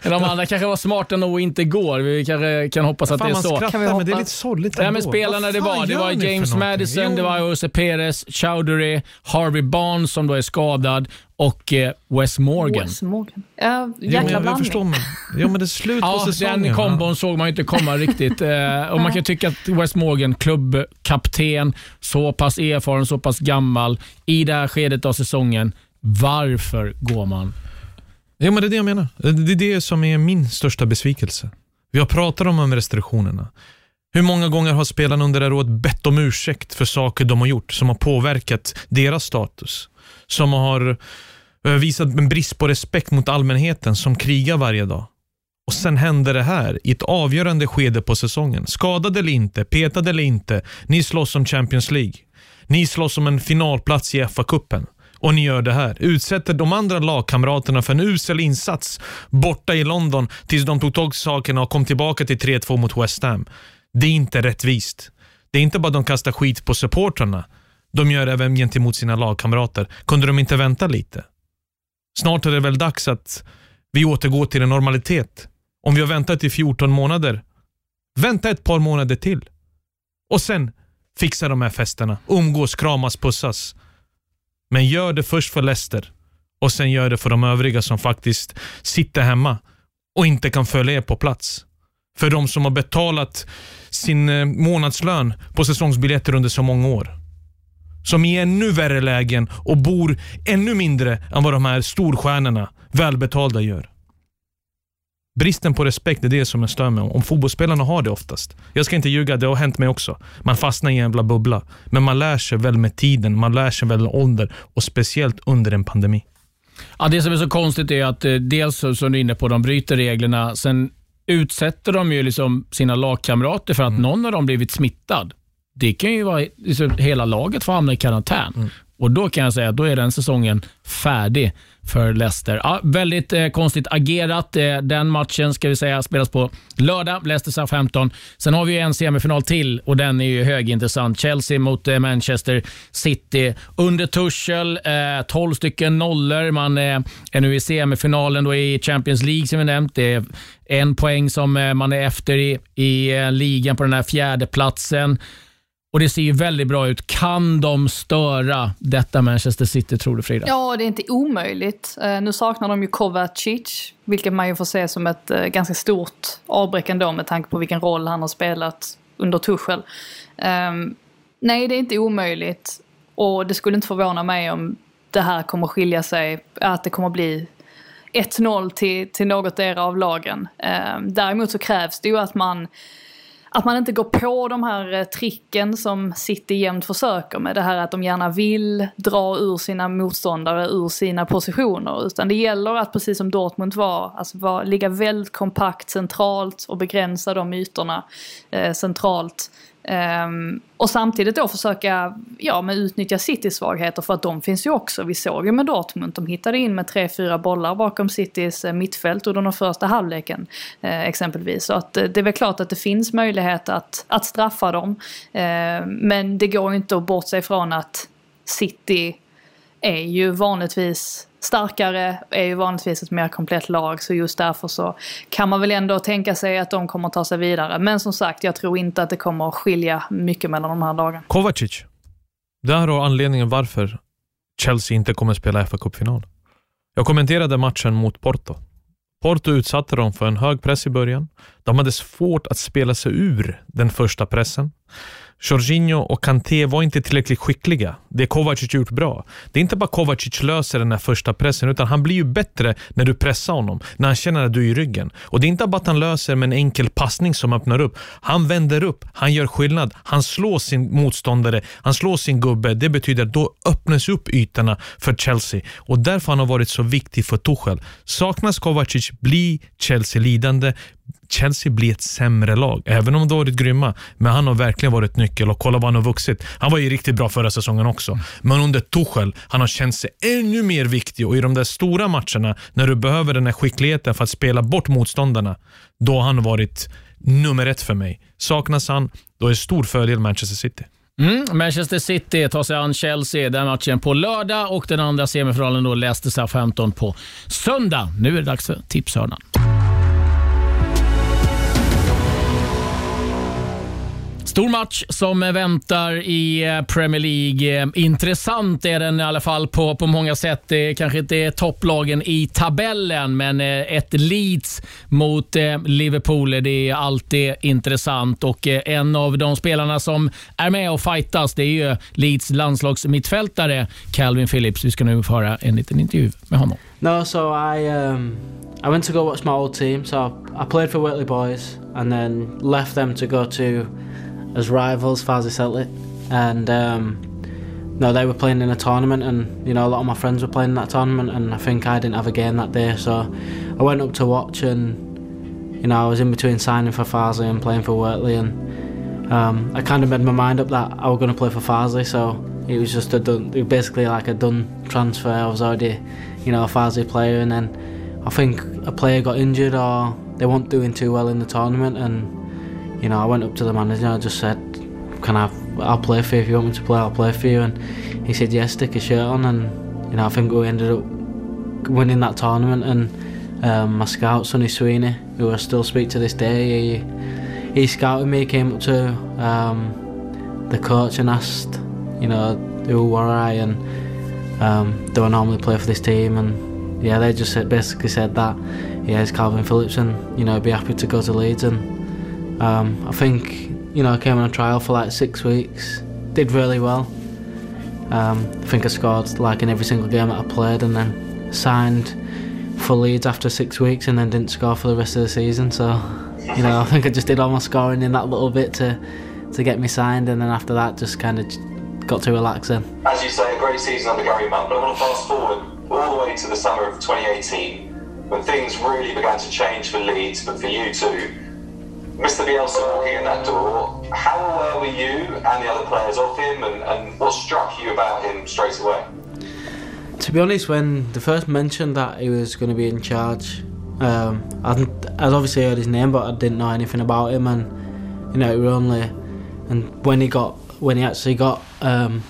De andra kanske var smarta nog att inte går. Vi kanske kan hoppas att Fan, det är så. skrattar, Kan vi men det är lite sorgligt ändå. men spelarna det var, det var James? Madison, Jo. det var Jose Perez, Chowdhury, Harvey Barnes som då är skadad och eh, Wes Morgan. Wes Morgan. Ja, Jo, jäkla jag, jag blandning. förstår, men, jo, men det är slut på Ja, säsongen. den kombon såg man ju inte komma riktigt. Eh, och Man kan tycka att Wes Morgan, klubbkapten, så pass erfaren, så pass gammal i det här skedet av säsongen. Varför går man? Ja, men det är det jag menar. Det är det som är min största besvikelse. Vi har pratat om de restriktionerna. Hur många gånger har spelarna under det här året bett om ursäkt för saker de har gjort som har påverkat deras status? Som har Eh, visat en brist på respekt mot allmänheten som krigar varje dag. Och sen händer det här i ett avgörande skede på säsongen. Skadad eller inte, petad eller inte, ni slåss om Champions League. Ni slåss om en finalplats i FA-cupen. Och ni gör det här. Utsätter de andra lagkamraterna för en usel insats borta i London tills de tog tag i sakerna och kom tillbaka till 3-2 mot West Ham. Det är inte rättvist. Det är inte bara att de kastar skit på supportrarna. De gör det även gentemot sina lagkamrater. Kunde de inte vänta lite? Snart är det väl dags att vi återgår till en normalitet. Om vi har väntat i 14 månader, vänta ett par månader till. Och sen fixa de här festerna. Umgås, kramas, pussas. Men gör det först för Lester och sen gör det för de övriga som faktiskt sitter hemma och inte kan följa er på plats. För de som har betalat sin eh, månadslön på säsongsbiljetter under så många år. Som i ännu värre lägen och bor ännu mindre än vad de här storstjärnorna, välbetalda, gör. Bristen på respekt är det som jag stör mig om. Om fotbollsspelarna har det oftast. Jag ska inte ljuga, det har hänt mig också. Man fastnar i en jävla bubbla. Men man lär sig väl med tiden, man lär sig väl med ålder och speciellt under en pandemi. Ja, det som är så konstigt är att eh, dels som du är inne på, de bryter reglerna. Sen utsätter de ju liksom sina lagkamrater för att någon av dem blivit smittad. Det kan ju vara liksom, hela laget får hamna i karantän. Och Då kan jag säga att då är den säsongen färdig för Leicester. Ja, väldigt eh, konstigt agerat. Eh, den matchen ska vi säga spelas på lördag, Leicester Southampton. Sen har vi ju en semifinal till och den är ju högintressant. Chelsea mot eh, Manchester City. Under Tuchel, eh, 12 stycken nollor. Man eh, är nu i semifinalen då i Champions League som vi nämnt. Det är en poäng som eh, man är efter i, i eh, ligan på den här fjärde platsen. Och Det ser ju väldigt bra ut. Kan de störa detta Manchester City, tror du Frida? Ja, det är inte omöjligt. Eh, nu saknar de ju Kovacic, vilket man ju får se som ett eh, ganska stort avbräck ändå med tanke på vilken roll han har spelat under Tuchel. Ehm, nej, det är inte omöjligt. Och det skulle inte förvåna mig om det här kommer skilja sig, att det kommer bli 1-0 till, till något era av lagen. Ehm, däremot så krävs det ju att man att man inte går på de här eh, tricken som City jämt försöker med. Det här att de gärna vill dra ur sina motståndare ur sina positioner. Utan det gäller att precis som Dortmund var, alltså var ligga väldigt kompakt centralt och begränsa de ytorna eh, centralt. Um, och samtidigt då försöka ja, men utnyttja Citys svagheter för att de finns ju också. Vi såg ju med Dortmund, de hittade in med tre, fyra bollar bakom Citys eh, mittfält under den första halvleken eh, exempelvis. Så att, eh, det är väl klart att det finns möjlighet att, att straffa dem. Eh, men det går ju inte att bortse ifrån att City är ju vanligtvis starkare, är ju vanligtvis ett mer komplett lag. Så just därför så kan man väl ändå tänka sig att de kommer ta sig vidare. Men som sagt, jag tror inte att det kommer att skilja mycket mellan de här lagen. Kovacic. Där har anledningen varför Chelsea inte kommer spela fa kuppfinal Jag kommenterade matchen mot Porto. Porto utsatte dem för en hög press i början. De hade svårt att spela sig ur den första pressen. Jorginho och Kanté var inte tillräckligt skickliga. Det Kovacic gjort bra. Det är inte bara Kovacic löser den här första pressen, utan han blir ju bättre när du pressar honom, när han känner att du är i ryggen. Och det är inte bara att han löser med en enkel passning som öppnar upp. Han vänder upp, han gör skillnad, han slår sin motståndare, han slår sin gubbe. Det betyder att då öppnas upp ytorna för Chelsea och därför han har varit så viktig för Tuchel. Saknas Kovacic blir Chelsea lidande. Chelsea bli ett sämre lag. Även om de varit grymma, men han har verkligen varit nyckel och kolla vad han har vuxit. Han var ju riktigt bra förra säsongen också, men under Tuchel, han har känt sig ännu mer viktig och i de där stora matcherna, när du behöver den här skickligheten för att spela bort motståndarna, då har han varit nummer ett för mig. Saknas han, då är det stor fördel Manchester City. Mm, Manchester City tar sig an Chelsea den matchen på lördag och den andra semifinalen då Leicester Southampton på söndag. Nu är det dags för tipshörnan. Stor match som väntar i eh, Premier League. Eh, intressant är den i alla fall på, på många sätt. Det kanske inte är topplagen i tabellen, men eh, ett Leeds mot Liverpool, det är alltid intressant. Och En av de spelarna som är med och fightas, det är ju Leeds landslagsmittfältare Calvin Phillips. Vi ska nu få höra en liten intervju med honom. No, so I um, I went to go watch my old team. So I played for Whitley Boys and then left them to go to as rivals, Farsley Celtic, and um, no, they were playing in a tournament, and you know a lot of my friends were playing in that tournament, and I think I didn't have a game that day, so I went up to watch, and you know I was in between signing for Farsley and playing for Wortley, and um, I kind of made my mind up that I was going to play for Farsley, so it was just a done, basically like a done transfer. I was already, you know, a Farsley player, and then I think a player got injured or they weren't doing too well in the tournament, and you know, I went up to the manager. and I just said, "Can I? I'll play for you if you want me to play. I'll play for you." And he said, "Yes, stick a shirt on." And you know, I think we ended up winning that tournament. And um, my scout, Sonny Sweeney, who I still speak to this day, he he scouted me. Came up to um, the coach and asked, you know, who were I and um, do I normally play for this team? And yeah, they just said, basically said that, yeah, it's Calvin Phillips, and you know, be happy to go to Leeds and um, I think, you know, I came on a trial for like six weeks, did really well. Um, I think I scored like in every single game that I played and then signed for Leeds after six weeks and then didn't score for the rest of the season. So, you know, I think I just did all my scoring in that little bit to, to get me signed and then after that just kind of got to relax then. As you say, a great season under Gary Monk, but I want to fast forward all the way to the summer of 2018 when things really began to change for Leeds, but for you too. Mr. Bielsa walking in that door, how aware were you and the other players of him, and, and what struck you about him straight away? To be honest, when the first mentioned that he was going to be in charge, um, I'd, I'd obviously heard his name, but I didn't know anything about him, and you know, it was only and when he got when he actually got um,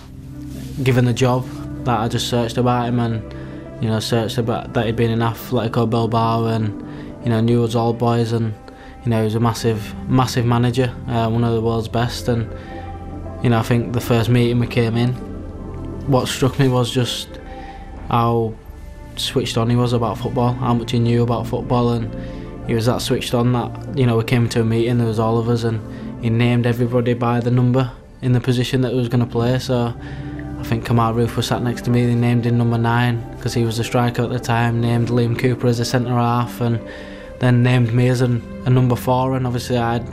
given the job that I just searched about him and you know searched about that he'd been in Atletico Bilbao and you know us all boys and you know, he was a massive, massive manager, uh, one of the world's best. And you know, I think the first meeting we came in, what struck me was just how switched on he was about football, how much he knew about football, and he was that switched on that you know we came to a meeting, there was all of us, and he named everybody by the number in the position that he was going to play. So. I think Kamal Roof was sat next to me. They named him number nine because he was a striker at the time. Named Liam Cooper as a centre half, and then named me as an, a number four, and obviously I'd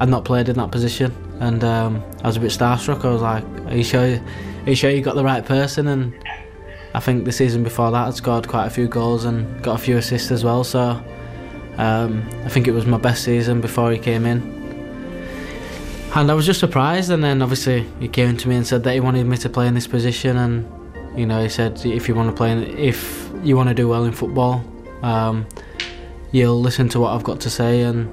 I'd not played in that position, and um, I was a bit starstruck. I was like, "Are you sure? Are you sure you got the right person?" And I think the season before that, I'd scored quite a few goals and got a few assists as well. So um, I think it was my best season before he came in. And I was just surprised, and then obviously he came to me and said that he wanted me to play in this position, and you know he said if you want to play, in, if you want to do well in football, um, you'll listen to what I've got to say and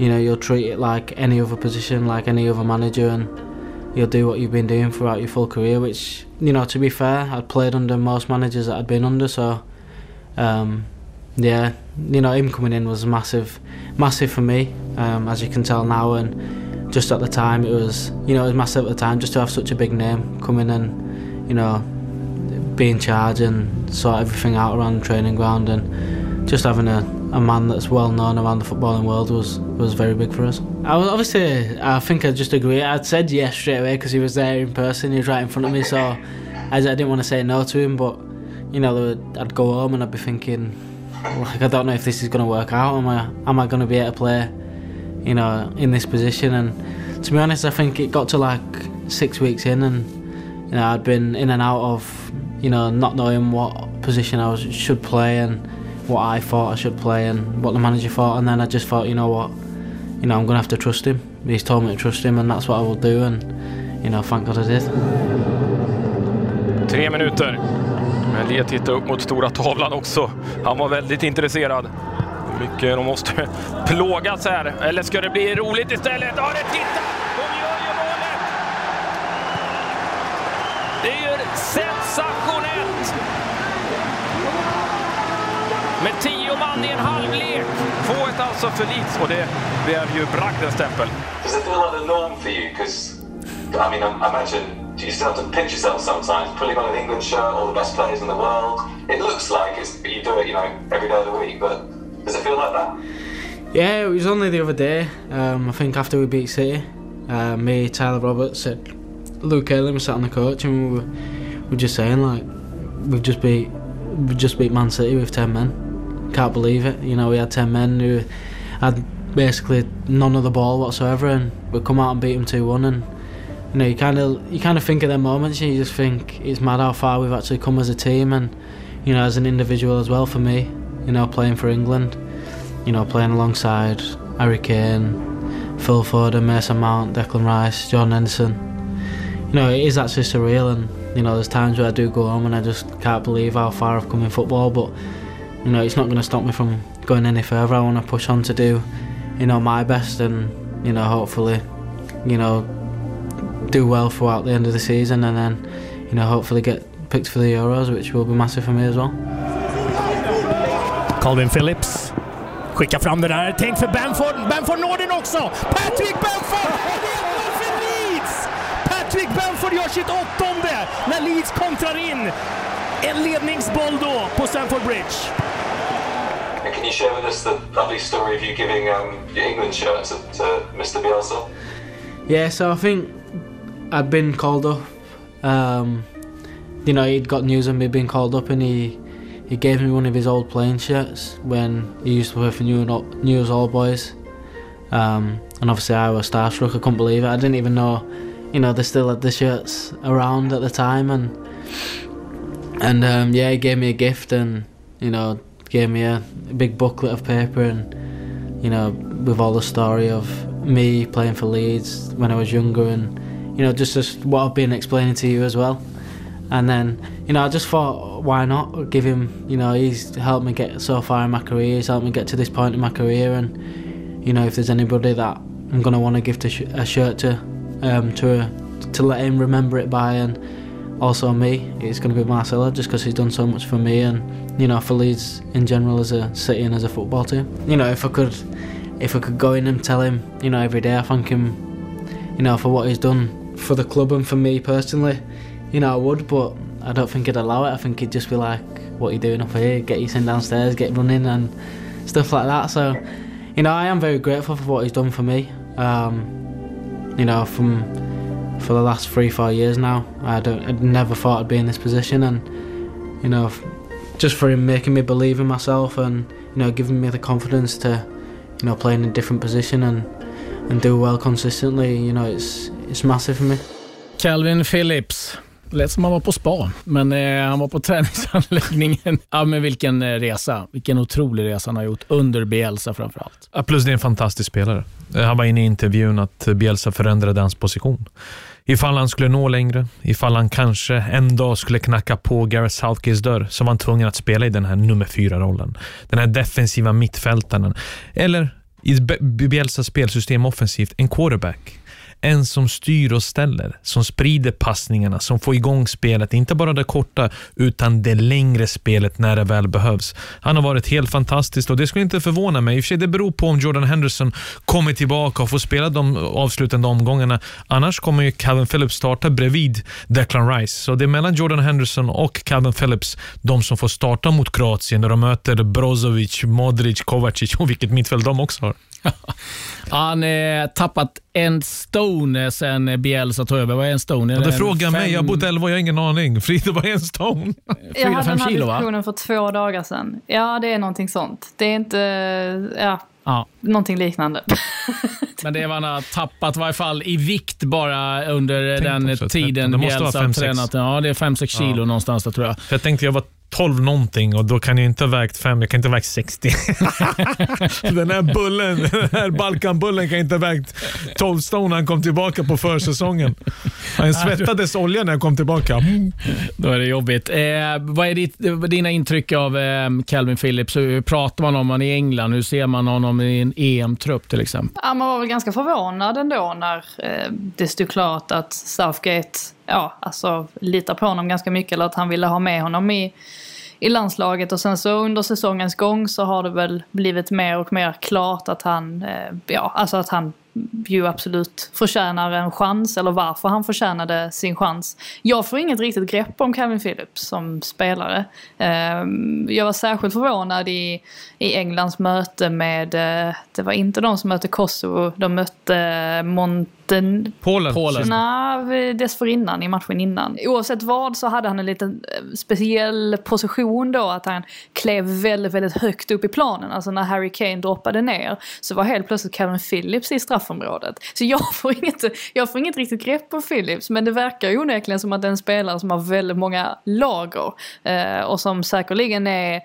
you know you'll treat it like any other position like any other manager and you'll do what you've been doing throughout your full career which you know to be fair I'd played under most managers that I'd been under so um, yeah you know him coming in was massive massive for me um, as you can tell now and just at the time it was you know it was massive at the time just to have such a big name coming and you know be in charge and sort everything out around the training ground and just having a a man that's well known around the footballing world was was very big for us. I was obviously, I think I just agree. I'd said yes straight away because he was there in person. He was right in front of me, so I, I didn't want to say no to him. But you know, I'd go home and I'd be thinking, like, I don't know if this is going to work out. Am I am I going to be able to play, you know, in this position? And to be honest, I think it got to like six weeks in, and you know, I'd been in and out of, you know, not knowing what position I was, should play and what I thought I should play and what the manager thought, and then I just thought, you know what, you know, I'm gonna have to trust him. He's told me to trust him, and that's what I will do. And you know, thank God I did. Tre minuter. Men Lee tittar upp mot stora tavlan också. Han var väldigt intresserad. Mycket de måste plågas här. Eller ska det bli roligt istället? Ja, det titta! De gör ju målet! Det är ju sensationellt! Med tio man i en halvlek. 2-1 alltså för lite och det blev ju bragdens stämpel. Is it feel like norm for you? Because, I mean, I imagine do you still have to pinch yourself sometimes, putting on an England shirt, all the best players in the world. It looks like it's, you do it, you know, every day of the week, but does it feel like that? Yeah, it was only the other day. Um, I think after we beat City, uh, me, Tyler Roberts, and Luke was sat on the coach, and we were, we were just saying like, we've just beat, we just beat Man City with ten men. Can't believe it. You know, we had ten men who had basically none of the ball whatsoever, and we come out and beat them two one. And you know, you kind of you kind of think at them moments, and you just think it's mad how far we've actually come as a team, and you know, as an individual as well for me. You know, playing for England you know, playing alongside Harry Kane, Phil Foden, Mason Mount, Declan Rice, John Henderson. You know, it is actually surreal, and you know, there's times where I do go home and I just can't believe how far I've come in football. But you know, it's not going to stop me from going any further. I want to push on to do, you know, my best, and you know, hopefully, you know, do well throughout the end of the season, and then, you know, hopefully get picked for the Euros, which will be massive for me as well. Calvin Phillips skickar fram det där. Tänk för Bamford. Bamford når den också! Patrick Bamford! Ledmål för Leeds! Patrick Bamford gör sitt åttonde när Leeds kontrar in. En ledningsboll då på Stamford Bridge. And can you share with us the lovely story of you giving um, your England shirt to, to Mr. Bielsa? Yeah, so I think I'd been called up. Um, you know, he'd got news of me being called up, and he he gave me one of his old playing shirts when he used to play for New News All Boys. Um, and obviously, I was starstruck. I couldn't believe it. I didn't even know, you know, they still had the shirts around at the time, and and um, yeah, he gave me a gift, and you know, gave me a, a big booklet of paper, and you know, with all the story of me playing for Leeds when I was younger, and you know, just just what I've been explaining to you as well. And then, you know, I just thought, why not give him? You know, he's helped me get so far in my career. He's helped me get to this point in my career, and you know, if there's anybody that I'm gonna want to give to sh- a shirt to, um, to to let him remember it by, and also me, it's gonna be Marcelo, just because he's done so much for me, and you know, for Leeds in general as a city and as a football team. You know, if I could, if I could go in and tell him, you know, every day I thank him, you know, for what he's done for the club and for me personally you know, I would, but I don't think he'd allow it. I think he'd just be like, "What are you doing up here? Get you sent downstairs, get running, and stuff like that." So, you know, I am very grateful for what he's done for me. Um, you know, from for the last three, four years now, I don't, I'd never thought I'd be in this position, and you know, just for him making me believe in myself and you know, giving me the confidence to, you know, play in a different position and and do well consistently. You know, it's it's massive for me. Calvin Phillips. Lät som han var på spa, men eh, han var på träningsanläggningen. Ja, men vilken eh, resa. Vilken otrolig resa han har gjort, under Bielsa framför allt. Ja, plus det är en fantastisk spelare. Eh, han var inne i intervjun att Bielsa förändrade hans position. Ifall han skulle nå längre, ifall han kanske en dag skulle knacka på Gareth Southgates dörr, så var han tvungen att spela i den här nummer fyra-rollen. Den här defensiva mittfältaren. Eller i Bielsas spelsystem offensivt, en quarterback. En som styr och ställer, som sprider passningarna, som får igång spelet. Inte bara det korta, utan det längre spelet när det väl behövs. Han har varit helt fantastisk och det skulle inte förvåna mig. I och för sig, det beror på om Jordan Henderson kommer tillbaka och får spela de avslutande omgångarna. Annars kommer ju Calvin Phillips starta bredvid Declan Rice. Så det är mellan Jordan Henderson och Calvin Phillips, de som får starta mot Kroatien när de möter Brozovic, Modric, Kovacic och vilket mittfält de också har. Han eh, tappat en stone sen Bielsa tog över. Vad är en stone? Är Ja, det frågar mig. fem- Jag har bott 11 år, jag har ingen aning. Frida, vad är en stone? Jag hade den här kilo, va? diskussionen för två dagar sedan. Ja, det är någonting sånt. Det är inte, ja, Ja. någonting liknande. Men det är vad han har tappat i varje fall i vikt bara under Tänk den också, tiden det måste vara Bielsa har tränat. Ja, det är 5-6 kilo Ja. någonstans där tror jag. För jag tänkte jag var 12 någonting och då kan jag inte ha vägt 5, jag kan inte ha vägt 60. den här bullen, den här Balkanbullen kan inte ha vägt 12 stone när han kom tillbaka på försäsongen. Han svettades olja när jag kom tillbaka. Då är det jobbigt. Eh, vad är ditt, dina intryck av eh, Calvin Phillips? Hur pratar man om honom i England? Hur ser man honom i en EM-trupp till exempel? Ja, man var väl ganska förvånad ändå när eh, det stod klart att Southgate ja, alltså, litar på honom ganska mycket eller att han ville ha med honom i, i landslaget. Och sen så under säsongens gång så har det väl blivit mer och mer klart att han, eh, ja, alltså att han ju absolut förtjänar en chans, eller varför han förtjänade sin chans. Jag får inget riktigt grepp om Calvin Phillips som spelare. Ehm, Jag var särskilt förvånad i, i Englands möte med, eh, det var inte de som mötte Kosovo, de mötte Monten... Polen. Polen. Nej, dessförinnan, i matchen innan. Oavsett vad så hade han en liten eh, speciell position då, att han klev väldigt, väldigt högt upp i planen. Alltså när Harry Kane droppade ner så var helt plötsligt Calvin Phillips i straffområdet. Så jag får inget, jag får inget riktigt grepp på Phillips, men det verkar ju onekligen som att det är en spelare som har väldigt många lager. Eh, och som säkerligen är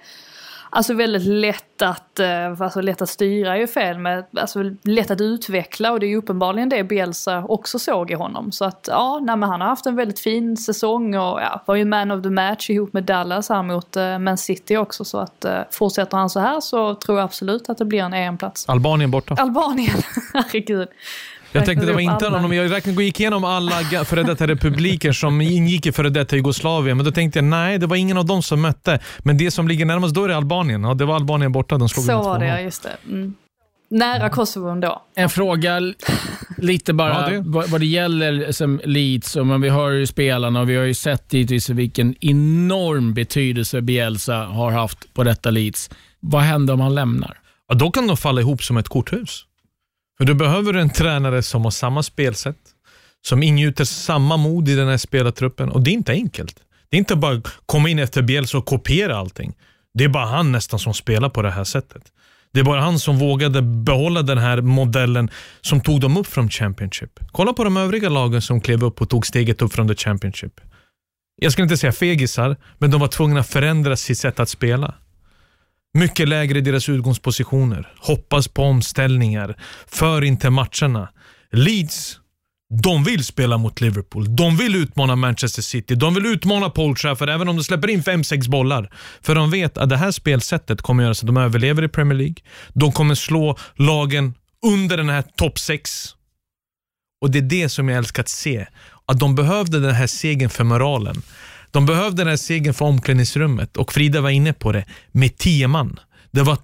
Alltså väldigt lätt att, eh, alltså lätt att styra är ju fel, men alltså lätt att utveckla och det är ju uppenbarligen det Bielsa också såg i honom. Så att ja, nej, men han har haft en väldigt fin säsong och ja, var ju man of the match ihop med Dallas här mot eh, Man City också. Så att eh, fortsätter han så här så tror jag absolut att det blir en EM-plats. Albanien borta. Albanien, herregud. Jag tänkte det var inte alla. någon, jag räknade gick igenom alla före detta republiker som ingick i före detta Jugoslavien, men då tänkte jag nej, det var ingen av dem som mötte. Men det som ligger närmast då är det Albanien. Ja, det var Albanien borta, de slog Så var det, 2-0. ja just det. Mm. Nära Kosovo ändå. En fråga lite bara Ja, det. vad, vad det gäller som Leeds. Och, men vi hör ju spelarna och vi har ju sett givetvis vilken enorm betydelse Bielsa har haft på detta Leeds. Vad händer om han lämnar? Ja, då kan de falla ihop som ett korthus. För då behöver du en tränare som har samma spelsätt, som ingjuter samma mod i den här spelartruppen och det är inte enkelt. Det är inte bara att komma in efter Bielsa och kopiera allting. Det är bara han nästan som spelar på det här sättet. Det är bara han som vågade behålla den här modellen som tog dem upp från Championship. Kolla på de övriga lagen som klev upp och tog steget upp från the Championship. Jag skulle inte säga fegisar, men de var tvungna att förändra sitt sätt att spela. Mycket lägre i deras utgångspositioner. Hoppas på omställningar. För inte matcherna. Leeds, de vill spela mot Liverpool. De vill utmana Manchester City. De vill utmana Paul Trafford även om de släpper in 5-6 bollar. För de vet att det här spelsättet kommer göra så att de överlever i Premier League. De kommer slå lagen under den här topp 6. Och det är det som jag älskar att se. Att de behövde den här segern för moralen. De behövde den här segern för omklädningsrummet och Frida var inne på det, med tio man. Det var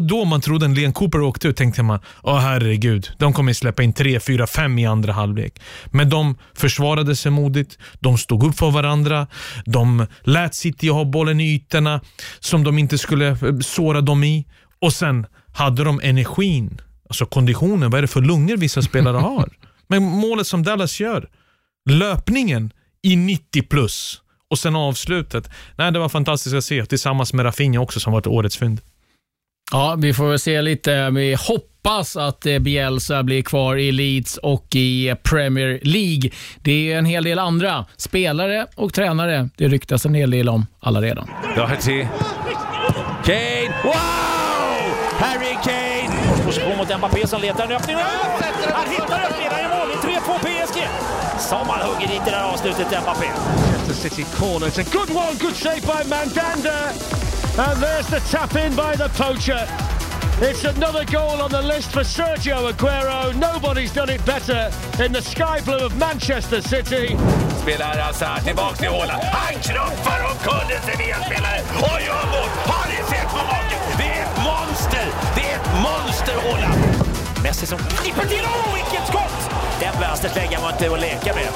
då, man trodde en Leon Cooper åkte ut tänkte man, åh herregud, de kommer släppa in tre, fyra, fem i andra halvlek. Men de försvarade sig modigt, de stod upp för varandra, de lät City ha bollen i ytorna som de inte skulle eh, såra dem i. Och sen hade de energin, alltså konditionen, vad är det för lungor vissa spelare har? Men målet som Dallas gör, löpningen i 90 plus och sen avslutet. Nej, det var fantastiskt att se tillsammans med Rafinha också som varit årets fynd. Ja, vi får väl se lite. Vi hoppas att eh, Bielsa blir kvar i Leeds och i Premier League. Det är en hel del andra spelare och tränare. Det ryktas en hel del om alla redan. Doherty. Kane. Wow! Harry Kane! Position mot Mbappé som letar en öppning. Han hittar öppningen, han gör mål. Som han hugger dit i det här avslutet, Mbappé. Manchester City corner. It's a good one, good save by Mandanda. And there's the tap in by the poacher. It's another goal on the list for Sergio Aguero. Nobody's done it better in the sky blue of Manchester City. Spelar Hazard tillbaka till Haaland. Han knuffar omkull en Sevilla-spelare och gör mål. Har ni sett på maken? Det är ett monster! Det är ett monster, Haaland! Messi som klipper till. Åh, vilket skott! Den vänstret var inte att leka med.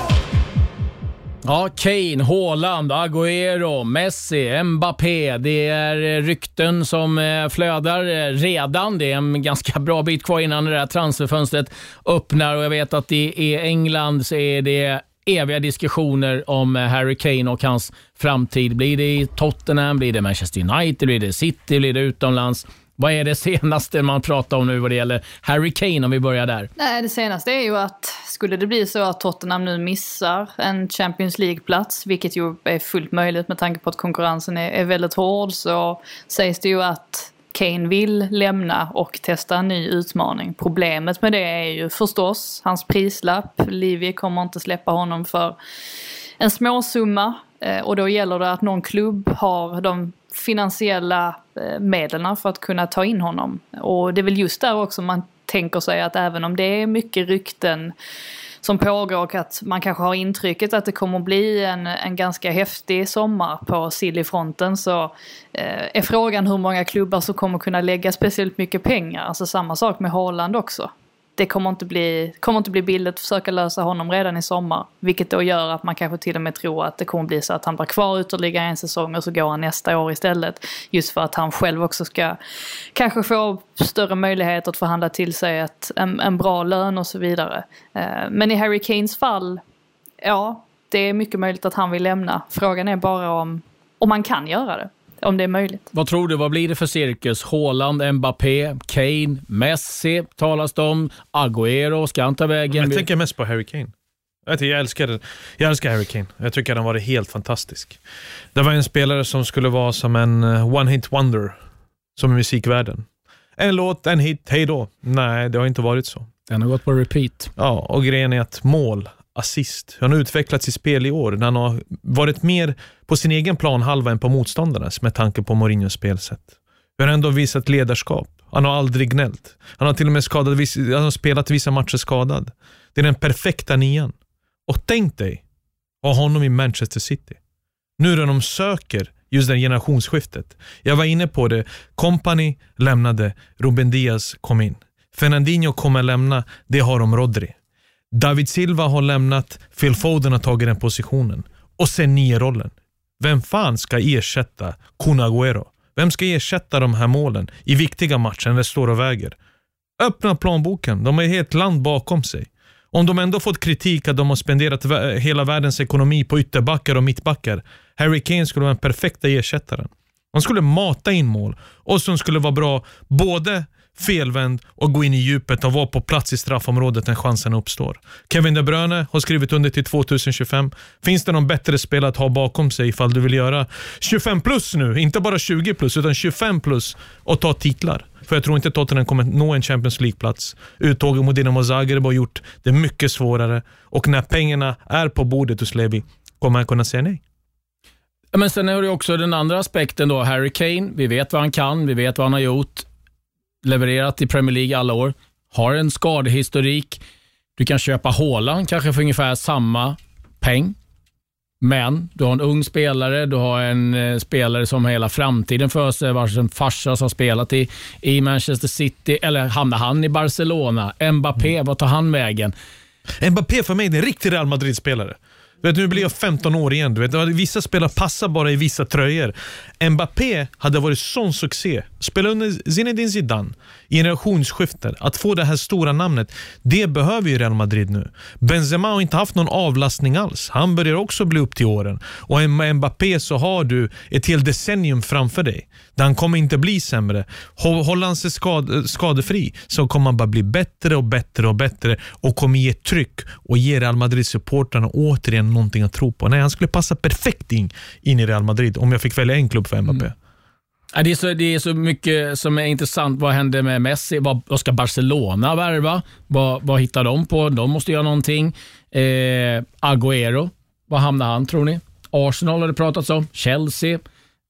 Ja, Kane, Haaland, Agüero, Messi, Mbappé. Det är eh, rykten som eh, flödar eh, redan. Det är en ganska bra bit kvar innan det där transferfönstret öppnar och jag vet att i England så är det eviga diskussioner om Harry Kane och hans framtid. Blir det i Tottenham, blir det Manchester United, blir det City, blir det utomlands? Vad är det senaste man pratar om nu vad det gäller Harry Kane om vi börjar där? Nej, det senaste är ju att skulle det bli så att Tottenham nu missar en Champions League-plats, vilket ju är fullt möjligt med tanke på att konkurrensen är, är väldigt hård, så sägs det ju att Kane vill lämna och testa en ny utmaning. Problemet med det är ju förstås hans prislapp. Livie kommer inte släppa honom för en småsumma Eh, och då gäller det att någon klubb har de finansiella eh, medlen för att kunna ta in honom. Och det är väl just där också man tänker sig att även om det är mycket rykten som pågår och att man kanske har intrycket att det kommer bli en, en ganska häftig sommar på Sillyfronten så eh, är frågan hur många klubbar som kommer kunna lägga speciellt mycket pengar. Alltså samma sak med Haaland också det kommer inte, bli, kommer inte bli billigt att försöka lösa honom redan i sommar. Vilket då gör att man kanske till och med tror att det kommer bli så att han blir kvar ytterligare en säsong och så går han nästa år istället. Just för att han själv också ska kanske få större möjlighet att förhandla till sig ett, en, en bra lön och så vidare. Eh, men i Harry Kanes fall, ja, det är mycket möjligt att han vill lämna. Frågan är bara om, om han kan göra det om det är möjligt. Vad tror du, vad blir det för cirkus? Haaland, Mbappé, Kane, Messi talas det om. Agüero, ska han ta vägen? Jag tänker mest på Harry Kane. Jag älskar, jag älskar Harry Kane. Jag tycker han varit helt fantastisk. Det var en spelare som skulle vara som en eh, one-hit wonder, som i musikvärlden. En låt, en hit, hej då. Nej, det har inte varit så. Den har gått på repeat. Ja, och grejen är att mål, assist. Han har utvecklats i spel i år. Han har varit mer på sin egen planhalva än på motståndarnas med tanke på Mourinhos spelsätt. Han har ändå visat ledarskap. Han har aldrig gnällt. Han har till och med skadat, han har spelat vissa matcher skadad. Det är den perfekta nian. Och tänk dig ha honom i Manchester City. Nu när de söker just det generationsskiftet. Jag var inne på det. Company lämnade, Ruben Diaz kom in. Fernandinho kommer lämna, det har de Rodri. David Silva har lämnat, Phil Foden har tagit den positionen. Och sen nio-rollen. Vem fan ska ersätta Kun Agüero? Vem ska ersätta de här målen i viktiga matcher när det står och väger? Öppna planboken, de har ett helt land bakom sig. Om de ändå fått kritik att de har spenderat hela världens ekonomi på ytterbackar och mittbackar. Harry Kane skulle vara den perfekta ersättaren. Han skulle mata in mål och som skulle vara bra både felvänd och gå in i djupet och vara på plats i straffområdet när chansen uppstår. Kevin De Bruyne har skrivit under till 2025. Finns det någon bättre spelare att ha bakom sig ifall du vill göra 25 plus nu? Inte bara 20 plus, utan 25 plus och ta titlar. För jag tror inte Tottenham kommer nå en Champions League-plats. Uttåget mot Dinamo Zagreb har gjort det mycket svårare och när pengarna är på bordet hos Levi kommer han kunna säga nej. Men sen har du också den andra aspekten då. Harry Kane, vi vet vad han kan, vi vet vad han har gjort levererat i Premier League alla år, har en skadehistorik. Du kan köpa Haaland kanske för ungefär samma peng. Men du har en ung spelare, du har en eh, spelare som har hela framtiden för sig, vars en farsa har spelat i, i Manchester City, eller hamnar han i Barcelona? Mbappé, mm. vad tar han vägen? Mbappé för mig är en riktig Real Madrid-spelare. Vet, nu blir jag 15 år igen. Du vet, vissa spelare passar bara i vissa tröjor. Mbappé hade varit sån succé. Spela under Zinedine Zidane, generationsskiftet, att få det här stora namnet. Det behöver ju Real Madrid nu. Benzema har inte haft någon avlastning alls. Han börjar också bli upp till åren. Och med Mbappé så har du ett helt decennium framför dig. Där han kommer inte bli sämre. Håller han sig skadefri så kommer han bara bli bättre och bättre och bättre och kommer ge tryck och ge Real Madrid-supportrarna återigen någonting att tro på. Nej, han skulle passa perfekt in, in i Real Madrid om jag fick välja en klubb för Mbappé. Mm. Det är, så, det är så mycket som är intressant. Vad händer med Messi? Vad, vad ska Barcelona värva? Vad, vad hittar de på? De måste göra någonting. Eh, Agüero, var hamnar han tror ni? Arsenal har det pratats om. Chelsea.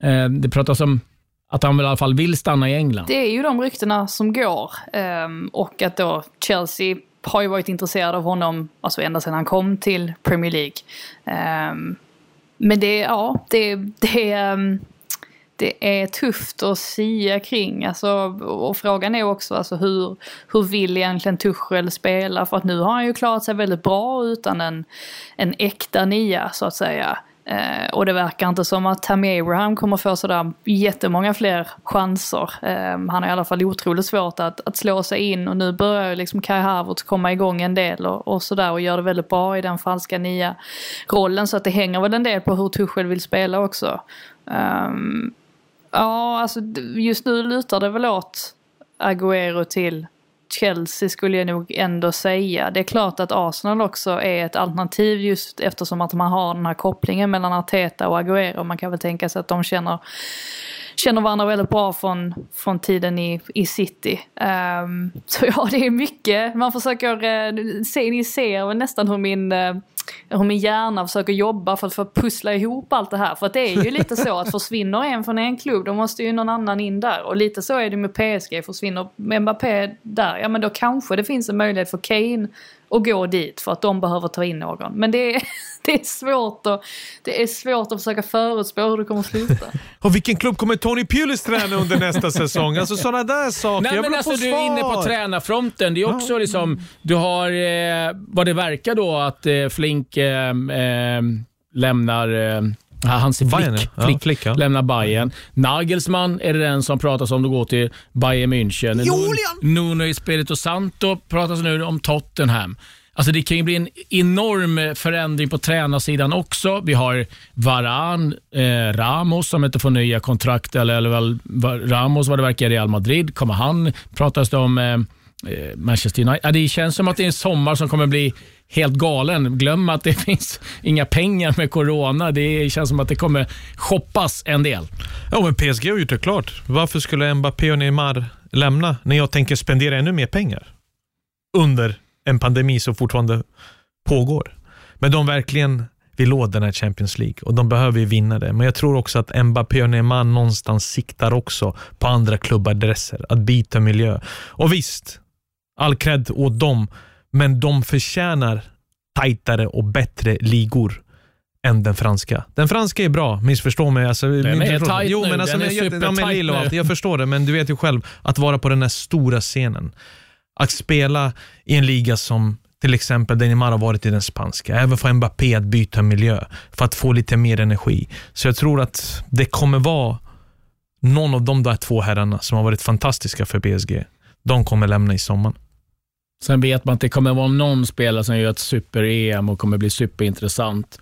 Eh, det pratas om att han väl i alla fall vill stanna i England. Det är ju de ryktena som går. Um, och att då Chelsea har ju varit intresserad av honom alltså ända sedan han kom till Premier League. Um, men det, ja, det, det, um, det är tufft att sia kring. Alltså, och frågan är också alltså, hur, hur vill egentligen Tuchel spela? För att nu har han ju klarat sig väldigt bra utan en, en äkta nia så att säga. Eh, och det verkar inte som att Tammy Abraham kommer få sådär jättemånga fler chanser. Eh, han har i alla fall otroligt svårt att, att slå sig in och nu börjar liksom Kai Havertz komma igång en del och, och sådär och gör det väldigt bra i den falska nia rollen så att det hänger väl en del på hur Tuchel vill spela också. Eh, Ja, alltså just nu lutar det väl åt Agüero till Chelsea skulle jag nog ändå säga. Det är klart att Arsenal också är ett alternativ just eftersom att man har den här kopplingen mellan Arteta och Agüero. Man kan väl tänka sig att de känner, känner varandra väldigt bra från, från tiden i, i City. Um, så ja, det är mycket. Man försöker, uh, se, ni ser väl nästan hur min uh, hur min hjärna försöker jobba för att få pussla ihop allt det här. För att det är ju lite så att försvinner en från en klubb då måste ju någon annan in där. Och lite så är det med PSG. Försvinner Mbappé där, ja men då kanske det finns en möjlighet för Kane att gå dit för att de behöver ta in någon. Men det är, det är, svårt, att, det är svårt att försöka förutspå hur det kommer att sluta. Och vilken klubb kommer Tony Pulis träna under nästa säsong? Alltså sådana där saker. Nej, jag men alltså, du är inne på tränarfronten. Det är också liksom, du har eh, vad det verkar då att eh, Flink eh, eh, eh, Hansi Bayern, Flick, ja. Flick, Flick, ja. lämnar Bayern. Nagelsmann är det den som pratas om att gå till Bayern München. Nun- Nuno Espirito Santo pratas nu om Tottenham. Alltså det kan ju bli en enorm förändring på tränarsidan också. Vi har Varan, eh, Ramos som inte får nya kontrakt, eller, eller väl Ramos vad det verkar i Real Madrid. Kommer han? Pratas det om eh, Eh, Manchester United? Ja, det känns som att det är en sommar som kommer bli helt galen. Glöm att det finns inga pengar med corona. Det känns som att det kommer shoppas en del. Ja, men PSG har gjort det klart. Varför skulle Mbappé och Neymar lämna när jag tänker spendera ännu mer pengar under en pandemi som fortfarande pågår? Men de verkligen vill åt den här Champions League och de behöver ju vinna det. Men jag tror också att Mbappé och Neymar någonstans siktar också på andra klubbadresser, att byta miljö. Och visst, all cred åt dem, men de förtjänar tajtare och bättre ligor än den franska. Den franska är bra, missförstå mig. Alltså, Den är tajt jo, nu, men alltså, den är ja, supertajt och nu. allt, Jag förstår det, men du vet ju själv att vara på den här stora scenen. Att spela i en liga som till exempel där Neymar har varit i den spanska. Även för Mbappé att byta miljö för att få lite mer energi. Så jag tror att det kommer vara någon av de där två herrarna som har varit fantastiska för PSG. De kommer lämna i sommar. Sen vet man att det kommer vara någon spelare som gör ett super-EM och kommer bli superintressant.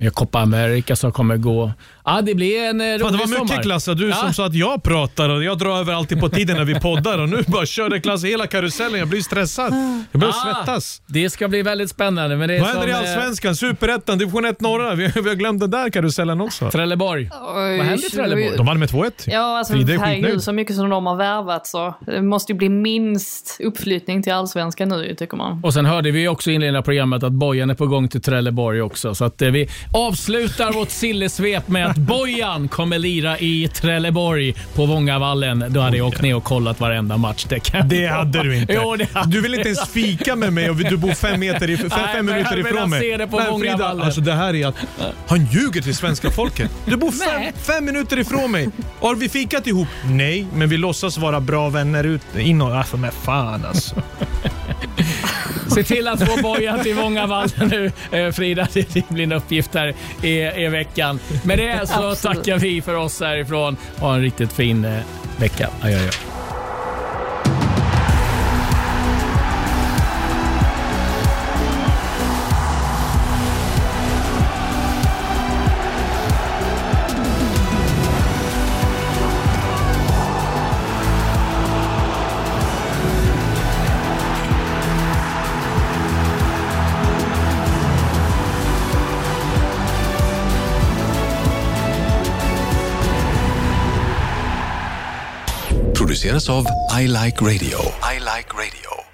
Vi har Copa America som kommer gå. Ja, det blir en eh, rolig Fan, det var sommar. mycket Klasse. Du Ja. som sa att jag pratar och jag drar över alltid på tiden när vi poddar och nu bara körde Klasse hela karusellen. Jag blir stressad. Jag börjar Ah, svettas. Det ska bli väldigt spännande. Men det är Vad händer i som, eh, Allsvenskan? Superettan, division 1 norra. Vi, vi har glömt den där karusellen också. Trelleborg. Vad händer i Trelleborg? De vann med 2-1. Ja, alltså Frida är herregud så mycket som de har värvat så. Det måste ju bli minst uppflyttning till allsvenskan nu tycker man. Och sen hörde vi också i inledningen av programmet att Bojan är på gång till Trelleborg också. Så att eh, vi avslutar vårt sillesvep med att Bojan kommer lira i Trelleborg på Vångavallen. Då hade jag åkt ner och kollat varenda match. Det, kan Det hade du inte. Jo, hade Du vill inte ens fika med mig och du bor fem, meter if- fem, Nej, fem minuter ifrån mig. det på Nej, Frida, alltså det här är att han ljuger till svenska folket. Du bor fem, fem minuter ifrån mig. Har vi fikat ihop? Nej, men vi låtsas vara bra vänner ut, in och... Alltså men fan alltså. Se till att få Bojan till Vångavallen nu, eh, Frida. Det blir en uppgift här i, i veckan. Med det så Absolut. tackar vi för oss härifrån. Ha en riktigt fin eh, vecka. Adjö, adjö. presenteras av I Like Radio. I like radio.